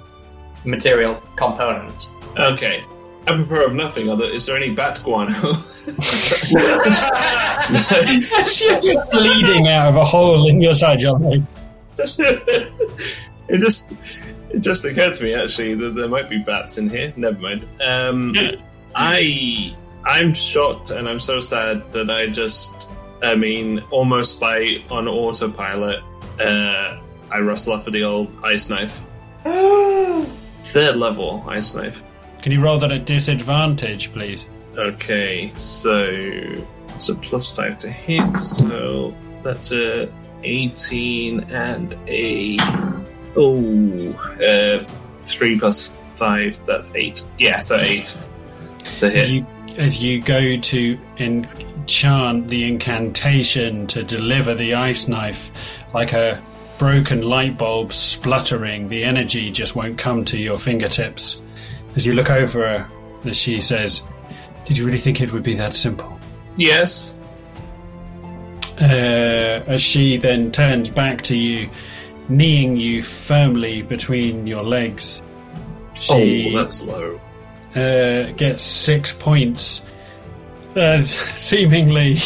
S3: Material components.
S2: Okay. Apropos of nothing, other is there any bat guano?
S1: Bleeding out of a hole in your side, John.
S2: it just it just occurred to me actually that there might be bats in here. Never mind. Um, I I'm shocked and I'm so sad that I just I mean almost by on autopilot uh, I rustle up with the old ice knife. Third level ice knife.
S1: Can you roll that at disadvantage, please?
S2: Okay, so it's a plus five to hit, so that's a eighteen and a oh uh, three plus five. That's eight. Yeah, so eight to hit.
S1: As you, as you go to enchant the incantation to deliver the ice knife, like a broken light bulb spluttering, the energy just won't come to your fingertips. As you look over her, as she says, Did you really think it would be that simple?
S2: yes.
S1: Uh, as she then turns back to you, kneeing you firmly between your legs. She
S2: oh, that's low.
S1: uh, gets six points as seemingly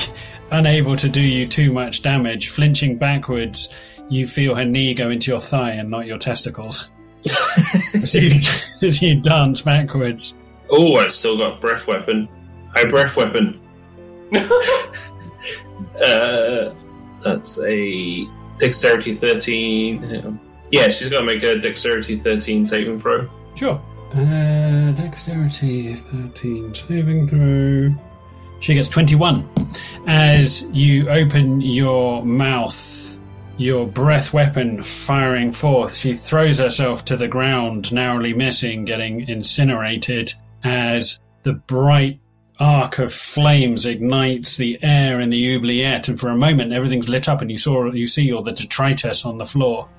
S1: unable to do you too much damage. Flinching backwards, you feel her knee go into your thigh and not your testicles. as, you, as you dance backwards.
S2: Oh, I still got breath weapon. High breath weapon. uh, that's a dexterity thirteen. Yeah, she's got to make a dexterity thirteen saving throw.
S1: Sure. Uh, dexterity 13 saving throw. She gets 21. As you open your mouth, your breath weapon firing forth, she throws herself to the ground, narrowly missing, getting incinerated as the bright arc of flames ignites the air in the oubliette, and for a moment everything's lit up, and you saw you see all the detritus on the floor.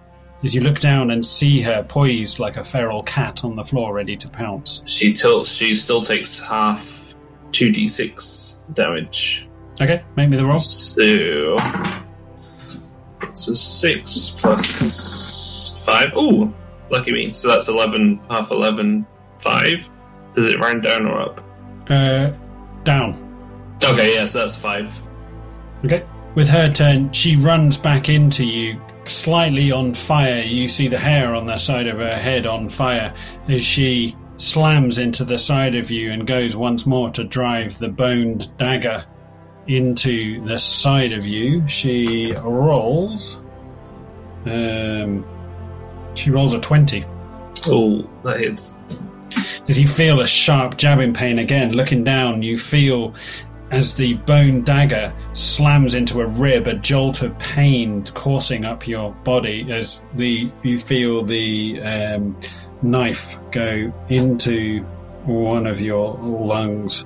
S1: As you look down and see her poised like a feral cat on the floor, ready to pounce.
S2: She tilts. She still takes half two d six damage.
S1: Okay, make me the roll.
S2: So it's a six plus five. Ooh, lucky me. So that's eleven. Half eleven. Five. Does it round down or up?
S1: Uh, down.
S2: Okay, yes, that's five.
S1: Okay. With her turn, she runs back into you, slightly on fire. You see the hair on the side of her head on fire as she slams into the side of you and goes once more to drive the boned dagger into the side of you. She rolls. Um, she rolls a 20.
S2: Oh, that hits.
S1: As you feel a sharp jabbing pain again, looking down, you feel as the bone dagger slams into a rib, a jolt of pain coursing up your body as the you feel the um, knife go into one of your lungs.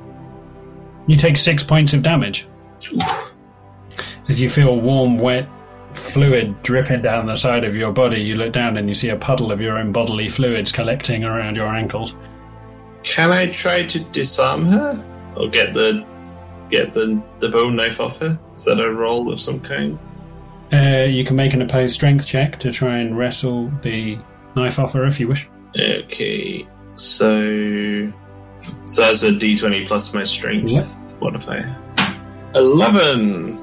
S1: You take six points of damage as you feel warm, wet fluid dripping down the side of your body. You look down and you see a puddle of your own bodily fluids collecting around your ankles.
S2: Can I try to disarm her or get the get the the bone knife off her? Is that a roll of some kind?
S1: Uh, you can make an opposed strength check to try and wrestle the knife off her if you wish.
S2: Okay, so so that's a D twenty plus my strength.
S1: Yep.
S2: What if I eleven?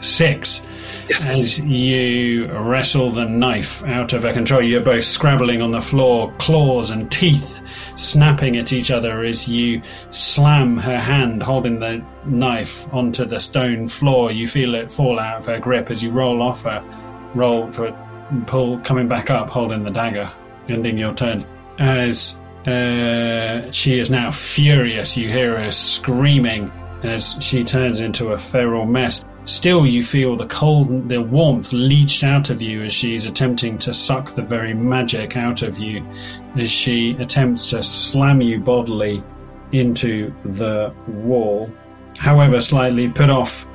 S1: Six.
S2: Yes.
S1: As you wrestle the knife out of her control, you're both scrabbling on the floor, claws and teeth snapping at each other as you slam her hand holding the knife onto the stone floor. You feel it fall out of her grip as you roll off her, roll for pull, coming back up, holding the dagger, ending your turn. As uh, she is now furious, you hear her screaming as she turns into a feral mess. Still, you feel the cold, the warmth leached out of you as she's attempting to suck the very magic out of you, as she attempts to slam you bodily into the wall. However, slightly put off,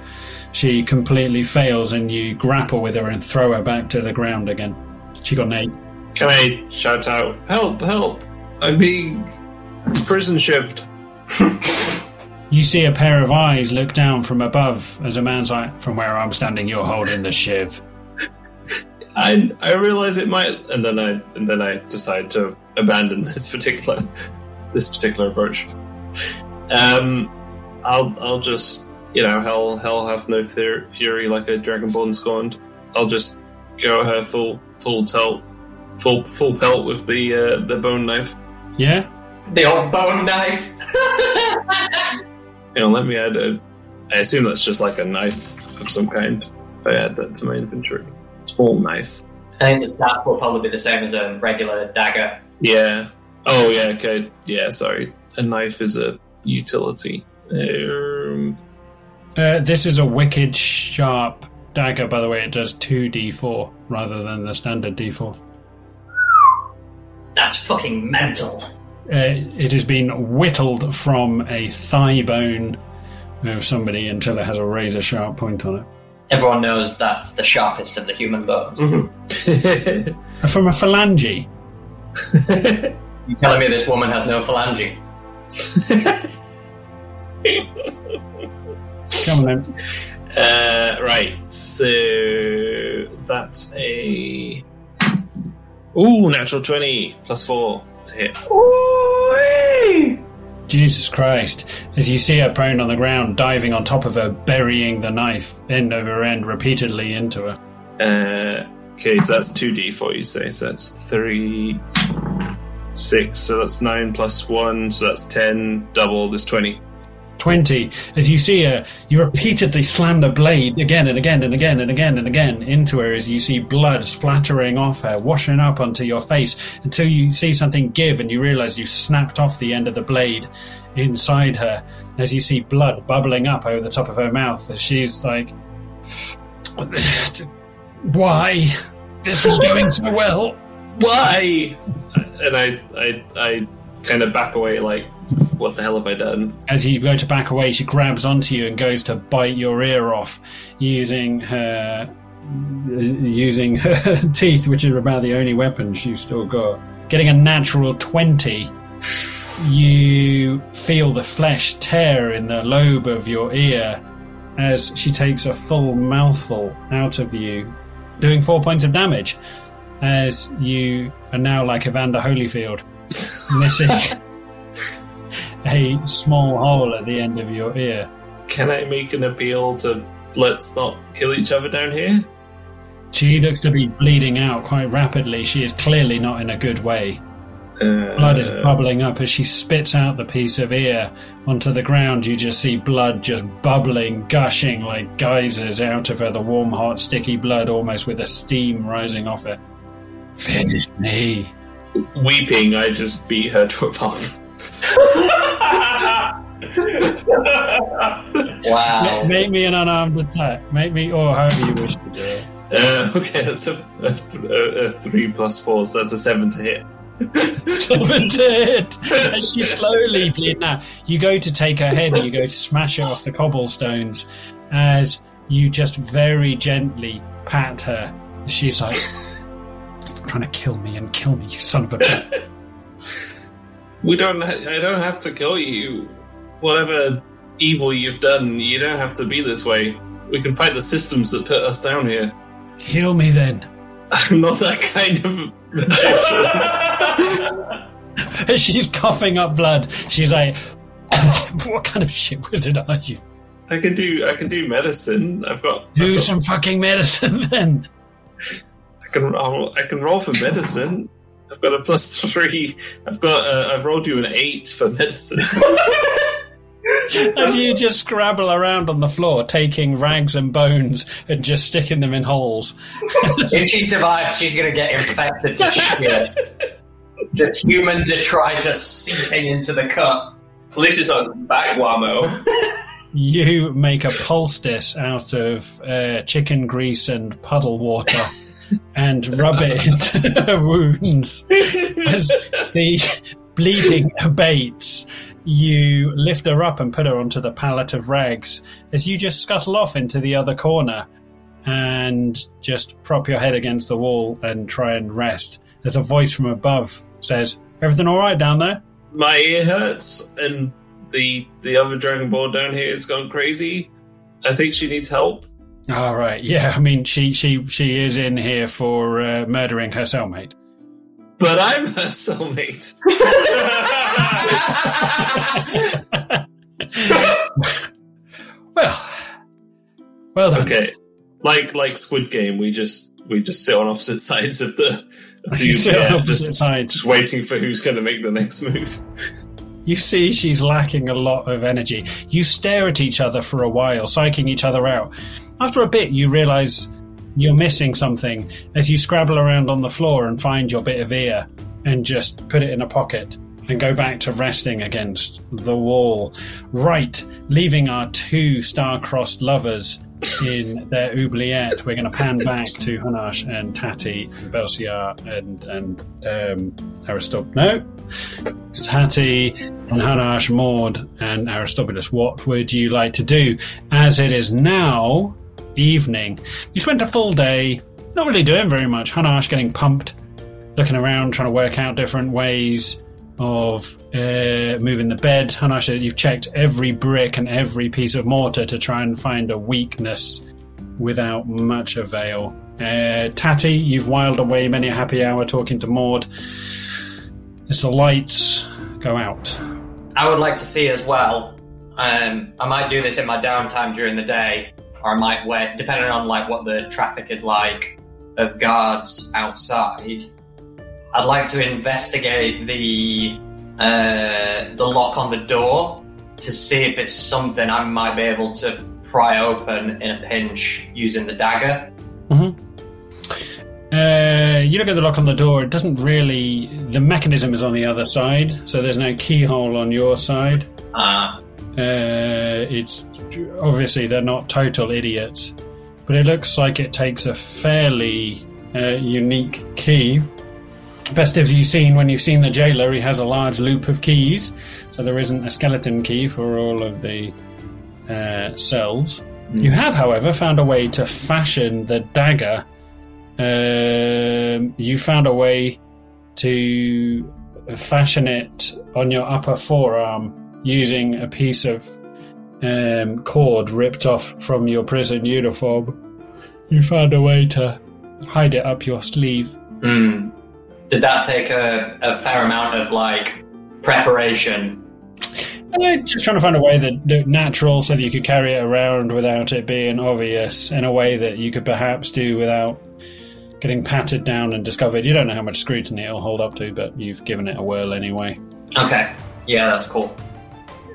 S1: she completely fails, and you grapple with her and throw her back to the ground again. She got an eight.
S2: Can I shout out, help, help! I'm being prison shivved.
S1: You see a pair of eyes look down from above as a man's like, From where I'm standing, you're holding the shiv.
S2: I I realize it might, and then I and then I decide to abandon this particular this particular approach. Um, I'll I'll just you know hell hell have no fear, fury like a dragonborn scorned. I'll just go at her full full tilt, full full pelt with the uh, the bone knife.
S1: Yeah?
S3: The old bone knife.
S2: You know, let me add a. I assume that's just like a knife of some kind. I add that to my inventory, small knife.
S3: I think the staff will probably be the same as a regular dagger.
S2: Yeah. Oh yeah. Okay. Yeah. Sorry. A knife is a utility. Um,
S1: Uh, this is a wicked sharp dagger, by the way. It does 2d4 rather than the standard d4.
S3: That's fucking mental.
S1: Uh, it has been whittled from a thigh bone of somebody until it has a razor sharp point on it.
S3: Everyone knows that's the sharpest of the human bones.
S1: Uh, From a phalange.
S3: You telling me this woman has no phalange?
S1: Come on then.
S2: uh, right. So that's a. Ooh, natural twenty plus four to hit.
S1: Jesus Christ. As you see her prone on the ground, diving on top of her, burying the knife end over end repeatedly into her.
S2: Uh, okay, so that's two d four. You say so that's three, six. So that's nine plus one. So that's ten. Double. There's twenty.
S1: 20. As you see her, you repeatedly slam the blade again and again and again and again and again into her as you see blood splattering off her, washing up onto your face until you see something give and you realize you've snapped off the end of the blade inside her as you see blood bubbling up over the top of her mouth as she's like, Why? This was going so well.
S2: Why? And I, I, I kind to back away. Like, what the hell have I done?
S1: As you go to back away, she grabs onto you and goes to bite your ear off using her using her teeth, which are about the only weapon she's still got. Getting a natural 20, you feel the flesh tear in the lobe of your ear as she takes a full mouthful out of you, doing four points of damage. As you are now like Evander Holyfield, missing a small hole at the end of your ear.
S2: Can I make an appeal to let's not kill each other down here?
S1: She looks to be bleeding out quite rapidly. She is clearly not in a good way.
S2: Uh,
S1: Blood is bubbling up as she spits out the piece of ear onto the ground. You just see blood just bubbling, gushing like geysers out of her. The warm, hot, sticky blood almost with a steam rising off it. Finish me.
S2: Weeping, I just beat her to a pulp.
S3: Wow.
S1: Make me an unarmed attack. Make me, or however you wish to do it.
S2: Uh, okay, that's a, a, a, a three plus four, so that's a seven to hit.
S1: Seven to hit. And she's slowly bleeding out. You go to take her head and you go to smash her off the cobblestones as you just very gently pat her. She's like, trying to kill me and kill me, you son of a bitch.
S2: We don't. Ha- I don't have to kill you. Whatever evil you've done, you don't have to be this way. We can fight the systems that put us down here.
S1: Heal me then.
S2: I'm not that kind of magician.
S1: She's coughing up blood. She's like, What kind of shit wizard are you?
S2: I can do. I can do medicine. I've got.
S1: Do
S2: I've got-
S1: some fucking medicine then.
S2: I can. roll- I can roll for medicine. I've got a plus three. I've got. Uh, I've rolled you an eight for medicine.
S1: As you just scrabble around on the floor, taking rags and bones and just sticking them in holes.
S3: If she survives, she's gonna get infected to shit. Just human detritus seeping into the cut.
S4: At least it's not back whammo.
S1: You make a poultice out of uh, chicken grease and puddle water and rub it into her wounds as the bleeding abates, you lift her up and put her onto the pallet of rags as you just scuttle off into the other corner and just prop your head against the wall and try and rest. As a voice from above says, Everything all right down there?
S2: My ear hurts, and the the other dragonborn down here has gone crazy. I think she needs help.
S1: All right. Yeah, I mean, she she she is in here for uh, murdering her cellmate.
S2: But I'm her cellmate.
S1: well, well done.
S2: Okay, like like Squid Game, we just we just sit on opposite sides of the of the yeah, just,
S1: sides.
S2: just waiting for who's going to make the next move.
S1: You see, she's lacking a lot of energy. You stare at each other for a while, psyching each other out. After a bit, you realize you're missing something as you scrabble around on the floor and find your bit of ear and just put it in a pocket and go back to resting against the wall. Right, leaving our two star-crossed lovers in their oubliette. We're going to pan back to Hanash and Tati and Belsiar and and um, Aristop. No, Tati and Hanash, Maud and Aristobulus. What would you like to do? As it is now evening, you spent a full day not really doing very much. Hanash getting pumped, looking around, trying to work out different ways of uh, moving the bed. Hanash, you've checked every brick and every piece of mortar to try and find a weakness without much avail. Uh, Tati, you've whiled away many a happy hour talking to Maud as the lights go out.
S3: I would like to see as well. Um, I might do this in my downtime during the day, or I might wait, depending on like what the traffic is like of guards outside. I'd like to investigate the uh, the lock on the door to see if it's something I might be able to pry open in a pinch using the dagger.
S1: Uh, you look at the lock on the door. It doesn't really. The mechanism is on the other side, so there's no keyhole on your side.
S3: Uh,
S1: Uh, it's obviously they're not total idiots, but it looks like it takes a fairly uh, unique key. Best of you seen when you've seen the jailer, he has a large loop of keys, so there isn't a skeleton key for all of the uh, cells. You have, however, found a way to fashion the dagger. Um, you found a way to fashion it on your upper forearm using a piece of um, cord ripped off from your prison uniform. You found a way to hide it up your sleeve.
S3: hmm. Did that take a, a fair amount of like preparation?
S1: Uh, just trying to find a way that, that natural so that you could carry it around without it being obvious in a way that you could perhaps do without getting patted down and discovered. You don't know how much scrutiny it'll hold up to, but you've given it a whirl anyway.
S3: Okay, yeah, that's cool.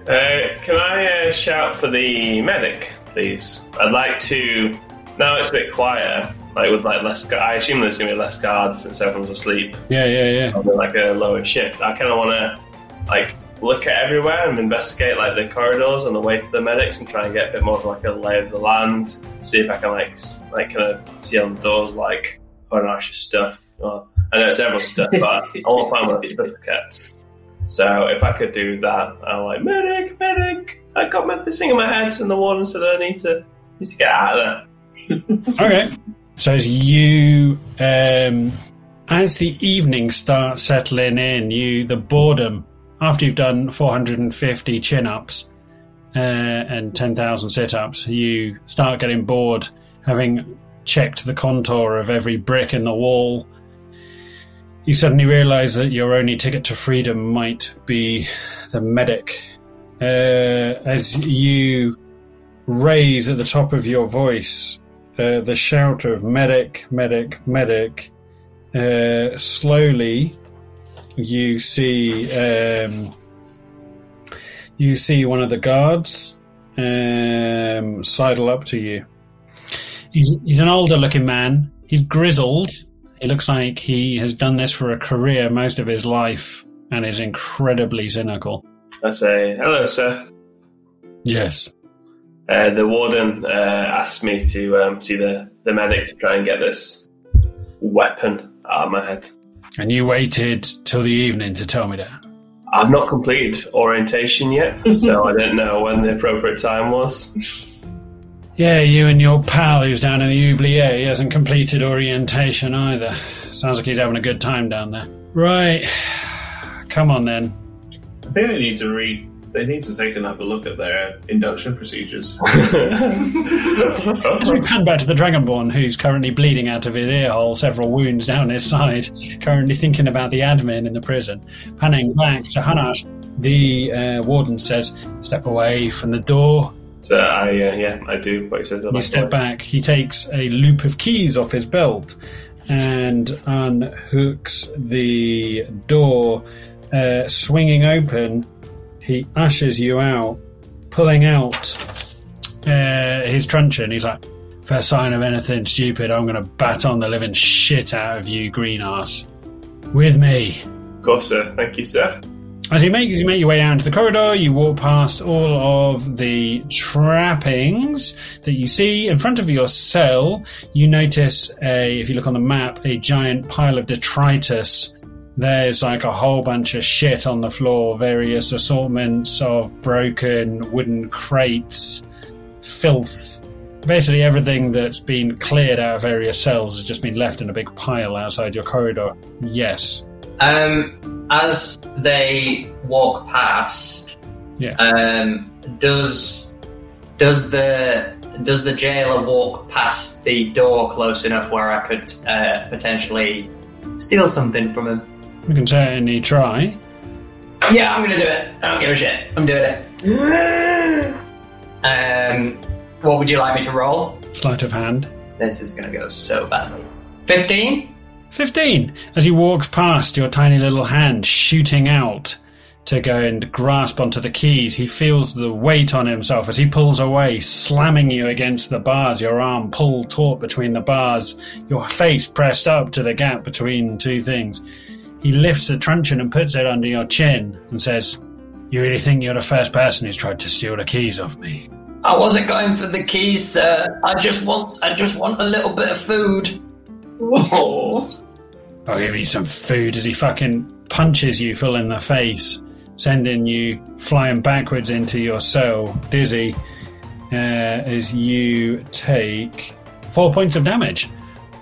S4: Uh, can I uh, shout for the medic, please? I'd like to. Now it's a bit quieter, like with like less. gu- I assume there's gonna be less guards since everyone's asleep.
S1: Yeah, yeah, yeah.
S4: on like a lower shift. I kind of want to like look at everywhere and investigate like the corridors on the way to the medics and try and get a bit more of like a lay of the land. See if I can like s- like kind of see on the doors like Hanash's stuff. I know it's everyone's stuff, but I want to find where the stuff kept. So if I could do that, I'm like medic, medic. I got my, this thing in my head, and the warden said I need to need to get out of there.
S1: Okay. So as you, um, as the evening starts settling in, you the boredom after you've done 450 chin ups uh, and 10,000 sit ups, you start getting bored, having checked the contour of every brick in the wall. You suddenly realise that your only ticket to freedom might be the medic. Uh, as you raise at the top of your voice uh, the shout of medic, medic, medic. Uh, slowly, you see um, you see one of the guards um, sidle up to you. He's he's an older looking man. He's grizzled. He looks like he has done this for a career most of his life and is incredibly cynical.
S4: I say hello, sir.
S1: Yes.
S4: Uh, the warden uh, asked me to um, see the, the medic to try and get this weapon out of my head.
S1: And you waited till the evening to tell me that.
S4: I've not completed orientation yet, so I don't know when the appropriate time was.
S1: Yeah, you and your pal who's down in the oubliette, he hasn't completed orientation either. Sounds like he's having a good time down there. Right. Come on then.
S2: I think they need to read. They need to take another look at their induction procedures.
S1: As we pan back to the Dragonborn, who's currently bleeding out of his ear hole, several wounds down his side, currently thinking about the admin in the prison. Panning back to Hanash, the uh, warden says, Step away from the door.
S4: So I, uh, yeah, I do what he says.
S1: You step back. He takes a loop of keys off his belt and unhooks the door, uh, swinging open. He ushers you out, pulling out uh, his truncheon. He's like, First sign of anything stupid, I'm going to bat on the living shit out of you, green ass. With me.
S4: Of course, sir. Thank you, sir.
S1: As you make as you make your way out into the corridor, you walk past all of the trappings that you see in front of your cell. You notice a, if you look on the map, a giant pile of detritus. There's like a whole bunch of shit on the floor, various assortments of broken wooden crates, filth. Basically, everything that's been cleared out of various cells has just been left in a big pile outside your corridor. Yes.
S3: Um, as they walk past,
S1: Yes.
S3: um, does does the does the jailer walk past the door close enough where I could uh, potentially steal something from him?
S1: we can certainly try.
S3: Yeah, I'm gonna do it. I don't give a shit. I'm doing it. Um, what would you like me to roll?
S1: Sleight of hand.
S3: This is gonna go so badly. Fifteen.
S1: 15. As he walks past, your tiny little hand shooting out to go and grasp onto the keys, he feels the weight on himself as he pulls away, slamming you against the bars, your arm pulled taut between the bars, your face pressed up to the gap between two things. He lifts the truncheon and puts it under your chin and says, You really think you're the first person who's tried to steal the keys off me?
S3: I wasn't going for the keys, sir. I just want I just want a little bit of food.
S2: Whoa.
S1: I'll give you some food as he fucking punches you full in the face, sending you flying backwards into your cell, dizzy, uh, as you take four points of damage.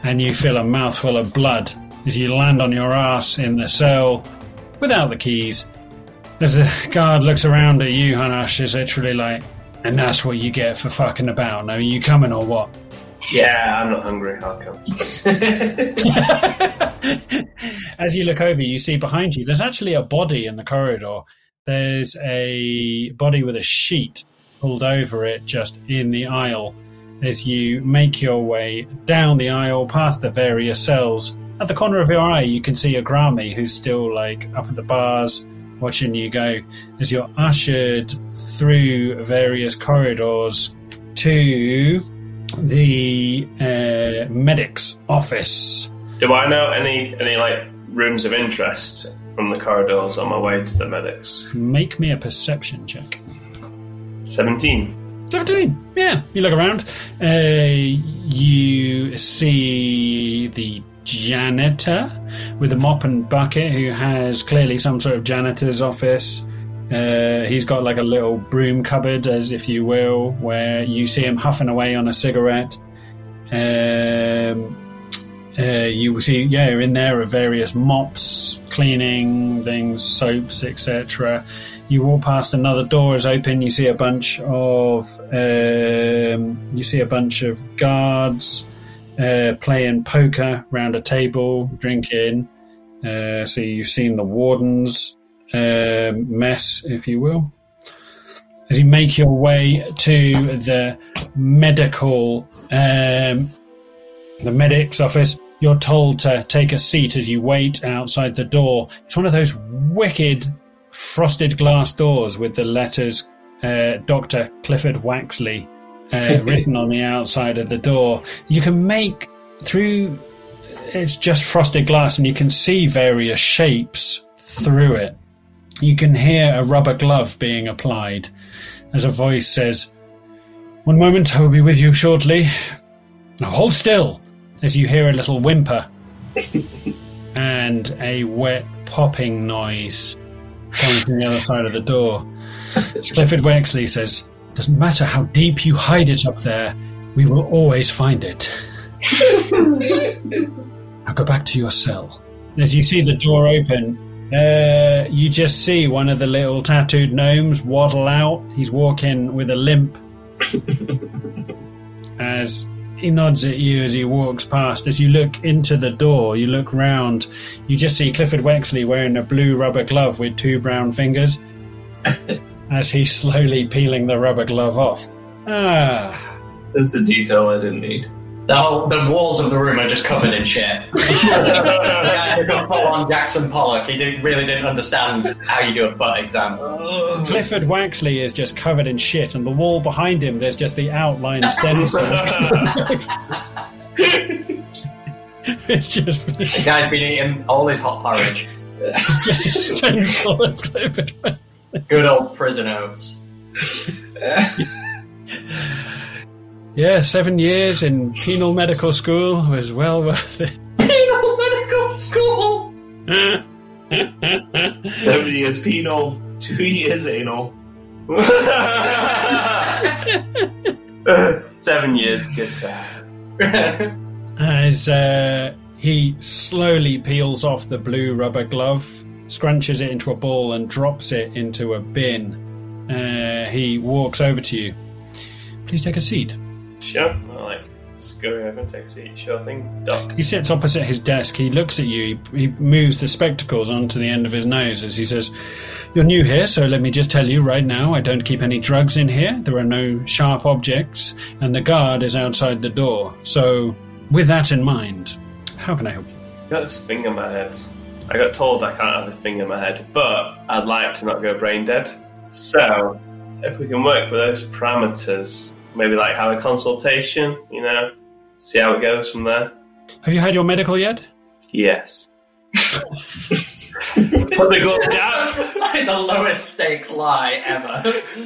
S1: And you feel a mouthful of blood as you land on your ass in the cell without the keys. As the guard looks around at you, Hanash is literally like, and that's what you get for fucking about. Now, are you coming or what?
S4: Yeah, I'm not hungry. I'll come.
S1: As you look over, you see behind you, there's actually a body in the corridor. There's a body with a sheet pulled over it just in the aisle. As you make your way down the aisle, past the various cells, at the corner of your eye, you can see Agrami who's still like up at the bars watching you go. As you're ushered through various corridors to the uh, medic's office.
S4: Do I know any any like rooms of interest from the corridors on my way to the medics?
S1: Make me a perception check.
S4: Seventeen.
S1: 17. Yeah. You look around. Uh, you see the janitor with a mop and bucket who has clearly some sort of janitor's office. Uh, he's got like a little broom cupboard, as if you will, where you see him huffing away on a cigarette. Um, uh, you will see, yeah, in there are various mops, cleaning things, soaps, etc. You walk past another door is open. You see a bunch of um, you see a bunch of guards uh, playing poker round a table, drinking. Uh, so you've seen the warden's um mess, if you will. As you make your way to the medical, um, the medic's office, you're told to take a seat as you wait outside the door. It's one of those wicked frosted glass doors with the letters uh, Dr. Clifford Waxley uh, written on the outside of the door. You can make through it's just frosted glass and you can see various shapes through it. You can hear a rubber glove being applied as a voice says, One moment, I will be with you shortly. Now hold still as you hear a little whimper and a wet popping noise. coming from the other side of the door. Clifford Wexley says, Doesn't matter how deep you hide it up there, we will always find it. now go back to your cell. As you see the door open, uh, you just see one of the little tattooed gnomes waddle out. He's walking with a limp. as he nods at you as he walks past. As you look into the door, you look round, you just see Clifford Wexley wearing a blue rubber glove with two brown fingers as he's slowly peeling the rubber glove off. Ah,
S2: That's a detail I didn't need.
S3: The whole the walls of the room are just covered in shit. yeah, you could pull on Jackson Pollock. He did, really didn't understand how you do a butt exam.
S1: Uh, Clifford Waxley is just covered in shit, and the wall behind him, there's just the outline stencil. it's just,
S3: The guy's been eating all his hot porridge.
S1: just a stencil of Clifford
S3: Good old prison oats.
S1: Yeah, seven years in penal medical school was well worth it.
S3: Penal medical school.
S2: Seven years penal, two years anal.
S4: Seven years, good time.
S1: As uh, he slowly peels off the blue rubber glove, scrunches it into a ball, and drops it into a bin, uh, he walks over to you. Please take a seat.
S4: Sure. I like scurry over and take a seat. Sure thing. Duck.
S1: He sits opposite his desk. He looks at you. He, he moves the spectacles onto the end of his nose as he says, You're new here, so let me just tell you right now I don't keep any drugs in here. There are no sharp objects, and the guard is outside the door. So, with that in mind, how can I help you?
S4: I got this thing in my head. I got told I can't have a thing in my head, but I'd like to not go brain dead. So, if we can work with those parameters, maybe like have a consultation, you know, see how it goes from there.
S1: Have you had your medical yet?
S4: Yes. Put the glove down.
S3: like the lowest stakes lie ever.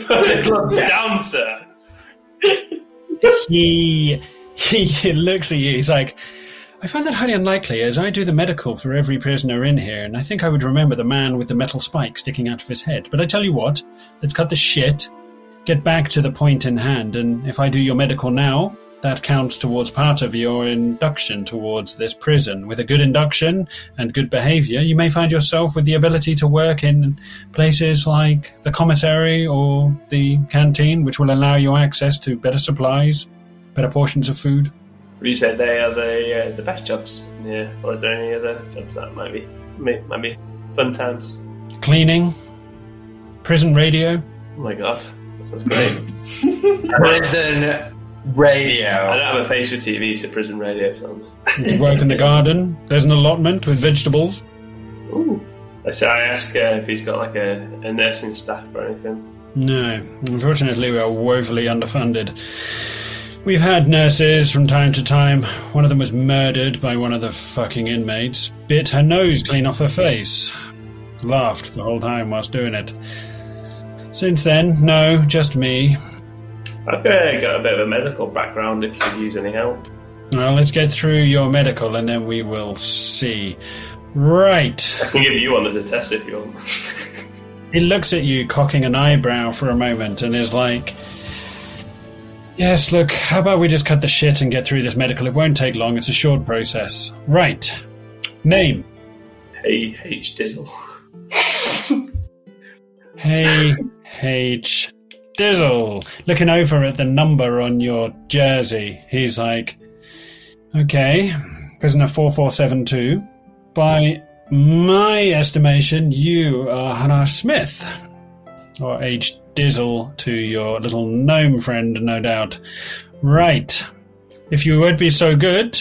S4: Put the gloves down, sir.
S1: he he looks at you. He's like, I find that highly unlikely, as I do the medical for every prisoner in here, and I think I would remember the man with the metal spike sticking out of his head. But I tell you what, let's cut the shit, get back to the point in hand, and if I do your medical now, that counts towards part of your induction towards this prison. With a good induction and good behavior, you may find yourself with the ability to work in places like the commissary or the canteen, which will allow you access to better supplies, better portions of food.
S4: You said they are the uh, the best jobs. Yeah. Or are there any other jobs that might be might be fun times?
S1: Cleaning, prison radio.
S4: Oh my god, that sounds great.
S3: Prison radio.
S4: I don't have a face for TV, so prison radio sounds.
S1: You work in the garden. There's an allotment with vegetables.
S4: Ooh. So I ask uh, if he's got like a, a nursing staff or anything.
S1: No, unfortunately, we are woefully underfunded. We've had nurses from time to time. One of them was murdered by one of the fucking inmates. Bit her nose clean off her face. Laughed the whole time whilst doing it. Since then, no, just me.
S4: I've uh, got a bit of a medical background if you could use any help.
S1: Well, let's get through your medical and then we will see. Right.
S4: I can give you one as a test if you want.
S1: He looks at you, cocking an eyebrow for a moment, and is like, Yes, look, how about we just cut the shit and get through this medical? It won't take long, it's a short process. Right. Name.
S4: hey, H Dizzle.
S1: Hey, H. Dizzle. Looking over at the number on your jersey, he's like, Okay, prisoner 4472. By my estimation, you are Hannah Smith. Or H. Dizzle to your little gnome friend, no doubt. Right. If you would be so good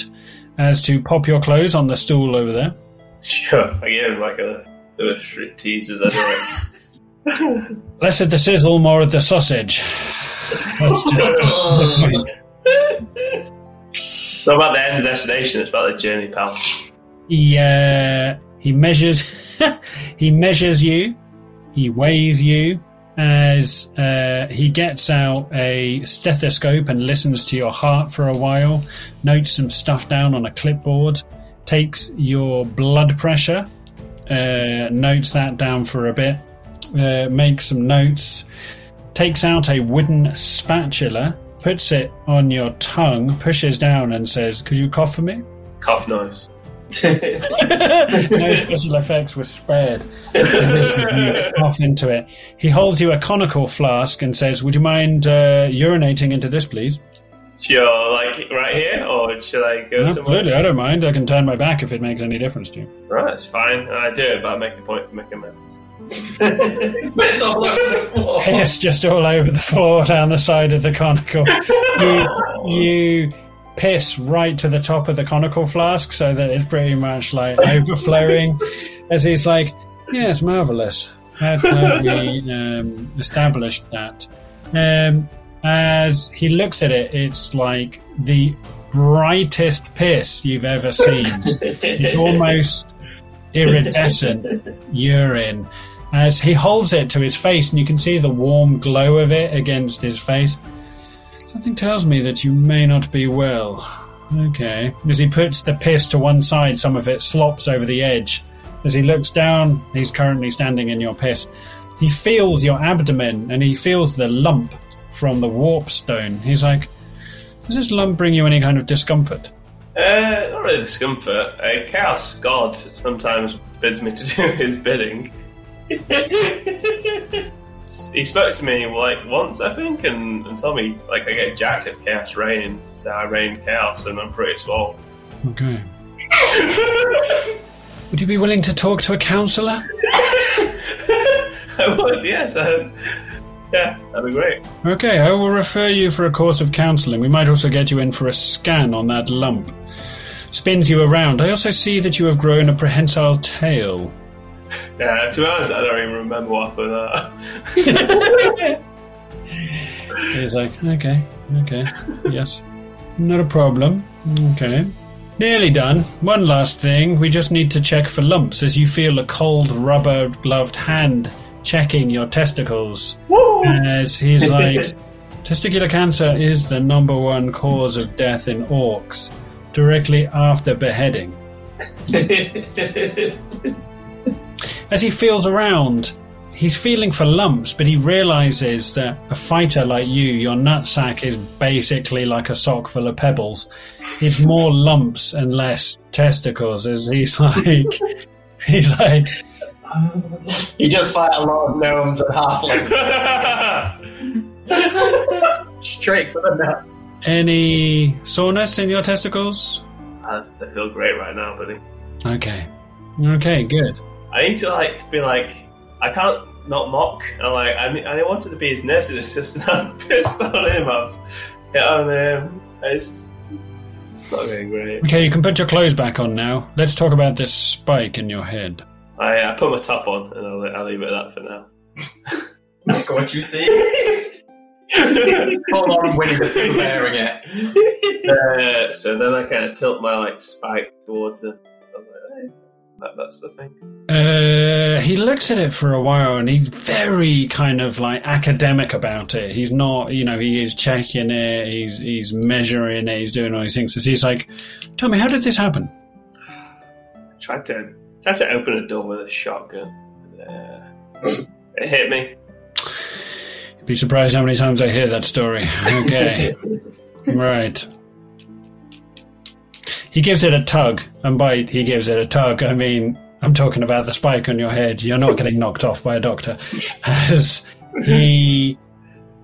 S1: as to pop your clothes on the stool over there.
S4: Sure, I him like a of strip teasers anyway.
S1: Less of the sizzle, more of the sausage. That's just the point.
S4: it's not about the end destination, it's about the journey, pal.
S1: He uh, he measures he measures you. He weighs you as uh, he gets out a stethoscope and listens to your heart for a while. Notes some stuff down on a clipboard. Takes your blood pressure. Uh, notes that down for a bit. Uh, makes some notes, takes out a wooden spatula, puts it on your tongue, pushes down, and says, Could you cough for me?
S4: Cough noise.
S1: no special effects were spared. cough into it. He holds you a conical flask and says, Would you mind uh, urinating into this, please?
S4: Sure, like right here, or should I go
S1: Absolutely,
S4: somewhere?
S1: I don't mind. I can turn my back if it makes any difference to you.
S4: Right, it's fine. I do it, but I make a point to make amends.
S3: It's all over the floor.
S1: Piss just all over the floor down the side of the conical. You, you piss right to the top of the conical flask so that it's pretty much like overflowing. As he's like, yeah, it's marvelous. How how we um, established that? Um, as he looks at it, it's like the brightest piss you've ever seen. It's almost iridescent urine. As he holds it to his face, and you can see the warm glow of it against his face. Something tells me that you may not be well. Okay. As he puts the piss to one side, some of it slops over the edge. As he looks down, he's currently standing in your piss. He feels your abdomen and he feels the lump from the warp stone. He's like, Does this lump bring you any kind of discomfort?
S4: Uh, not really discomfort. A chaos god sometimes bids me to do his bidding. he spoke to me like once, I think, and, and told me like I get jacked if chaos rains. So I rain chaos, and I'm pretty small.
S1: Okay. Would you be willing to talk to a counsellor?
S4: I would, yes. I, yeah, that'd be great.
S1: Okay, I will refer you for a course of counselling. We might also get you in for a scan on that lump. Spins you around. I also see that you have grown a prehensile tail.
S4: Yeah, to be honest, I don't even remember what happened that.
S1: He's like, okay, okay, yes. Not a problem. Okay. Nearly done. One last thing. We just need to check for lumps as you feel a cold rubber gloved hand checking your testicles. As he's like, testicular cancer is the number one cause of death in orcs, directly after beheading. As he feels around, he's feeling for lumps, but he realizes that a fighter like you, your nutsack is basically like a sock full of pebbles. It's more lumps and less testicles. As he's like, he's like,
S3: You just fight a lot of gnomes and halflings. Straight for the nut.
S1: any soreness in your testicles?
S4: I, I feel great right now, buddy.
S1: Okay, okay, good.
S4: I need to like be like I can't not mock. I'm like I, mean, I wanted to be his nursing assistant. I'm pissed on him. I've hit on him. It's, it's not going great.
S1: Okay, you can put your clothes back on now. Let's talk about this spike in your head.
S4: I, I put my top on and I'll, I'll leave it at that for now.
S3: That's what you see. Hold on, Winnie the Pooh wearing it.
S4: uh, so then I kind of tilt my like spike towards him. Like, hey, that, that's the thing.
S1: Uh, he looks at it for a while and he's very kind of like academic about it. He's not, you know, he is checking it, he's he's measuring it, he's doing all these things. So he's like, "Tell me, how did this happen?"
S4: Tried to tried to open a door with a shotgun. Uh, it hit me.
S1: You'd be surprised how many times I hear that story. Okay, right. He gives it a tug, and by he gives it a tug, I mean I'm talking about the spike on your head. You're not getting knocked off by a doctor. As he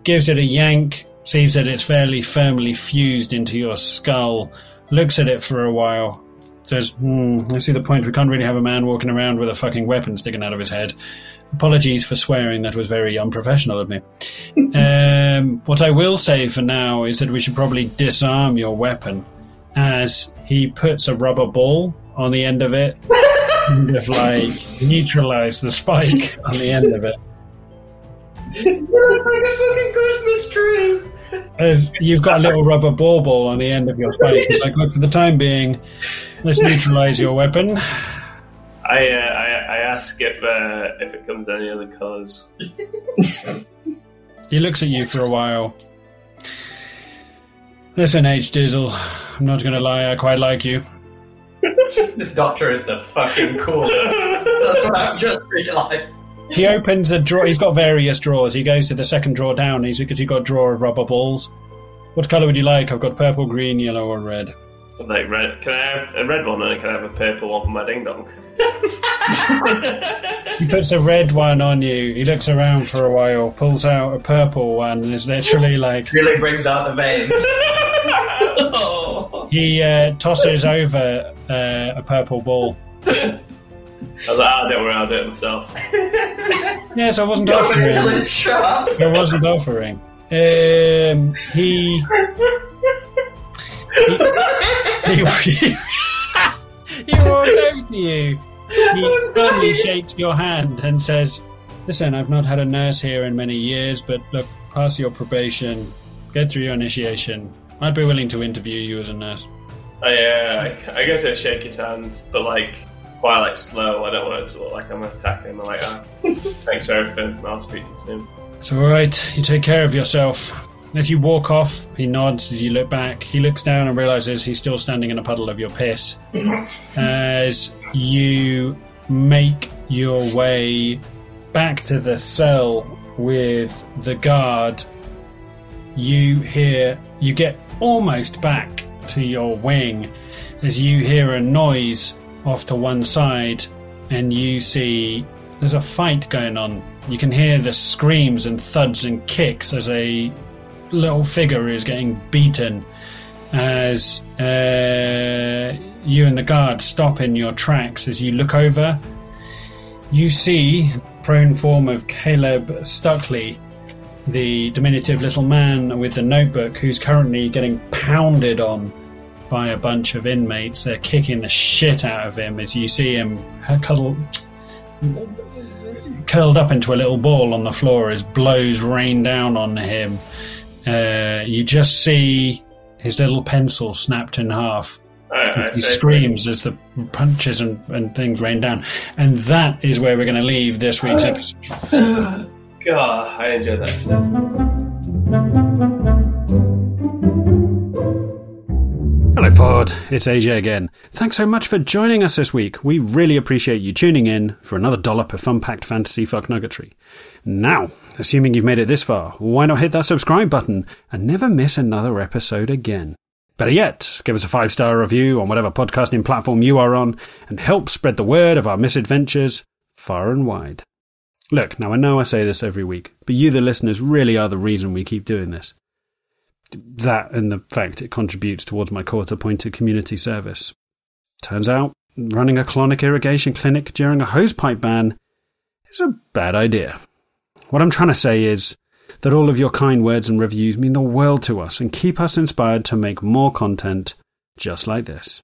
S1: gives it a yank, sees that it's fairly firmly fused into your skull, looks at it for a while, says, hmm, I see the point. We can't really have a man walking around with a fucking weapon sticking out of his head. Apologies for swearing, that was very unprofessional of me. um, what I will say for now is that we should probably disarm your weapon as he puts a rubber ball on the end of it kind of like neutralize the spike on the end of it.
S3: it looks like a fucking Christmas tree.
S1: As you've got a little rubber ball ball on the end of your spike. It's like, look, for the time being, let's neutralize your weapon.
S4: I, uh, I I ask if uh, if it comes any other colours.
S1: He looks at you for a while. Listen, H Dizzle, I'm not gonna lie, I quite like you.
S3: This doctor is the fucking coolest. That's what I've just realised.
S1: He opens a drawer. He's got various drawers. He goes to the second drawer down. He's you've got a drawer of rubber balls. What colour would you like? I've got purple, green, yellow, or red.
S4: I like red. Can I have a red one and can I have a purple one for my ding dong?
S1: He puts a red one on you. He looks around for a while, pulls out a purple one, and is literally like
S3: Really brings out the veins.
S2: Oh.
S1: he uh, tosses over uh, a purple ball.
S4: I was like, ah, don't worry, I'll do it myself.
S1: Yes, I wasn't
S3: Got into
S1: offering.
S3: the shop.
S1: I wasn't offering. Um, he he, he, he walks over to you. He firmly shakes your hand and says, Listen, I've not had a nurse here in many years, but look, pass your probation, get through your initiation. I'd be willing to interview you as a nurse.
S4: I, uh, I, I go to shake his hand, but like quite like slow. I don't want it to look like I'm attacking. I'm like, ah, thanks for everything. I'll speak to you soon.
S1: It's alright, you take care of yourself. As you walk off, he nods as you look back. He looks down and realizes he's still standing in a puddle of your piss. as you make your way back to the cell with the guard, you hear, you get almost back to your wing as you hear a noise off to one side and you see there's a fight going on. You can hear the screams and thuds and kicks as a little figure is getting beaten as uh, you and the guard stop in your tracks as you look over you see prone form of caleb stuckley the diminutive little man with the notebook who's currently getting pounded on by a bunch of inmates they're kicking the shit out of him as you see him cuddle curled up into a little ball on the floor as blows rain down on him uh, you just see his little pencil snapped in half.
S4: I, I
S1: He screams as the punches and, and things rain down. And that is where we're going to leave this week's episode.
S4: God, I enjoyed that.
S1: Pod. It's AJ again. Thanks so much for joining us this week. We really appreciate you tuning in for another dollop of fun-packed fantasy fuck nuggetry. Now, assuming you've made it this far, why not hit that subscribe button and never miss another episode again? Better yet, give us a five-star review on whatever podcasting platform you are on and help spread the word of our misadventures far and wide. Look, now I know I say this every week, but you, the listeners, really are the reason we keep doing this that and the fact it contributes towards my court appointed community service. Turns out, running a colonic irrigation clinic during a hosepipe ban is a bad idea. What I'm trying to say is that all of your kind words and reviews mean the world to us and keep us inspired to make more content just like this.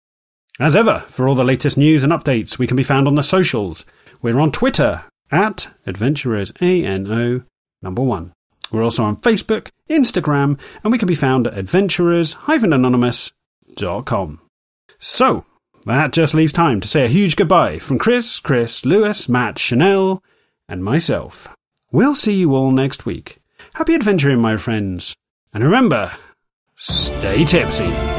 S1: As ever, for all the latest news and updates, we can be found on the socials. We're on Twitter at Adventurers ANO number one. We're also on Facebook, Instagram, and we can be found at adventurers-anonymous.com. So, that just leaves time to say a huge goodbye from Chris, Chris, Lewis, Matt, Chanel, and myself. We'll see you all next week. Happy adventuring, my friends. And remember, stay tipsy.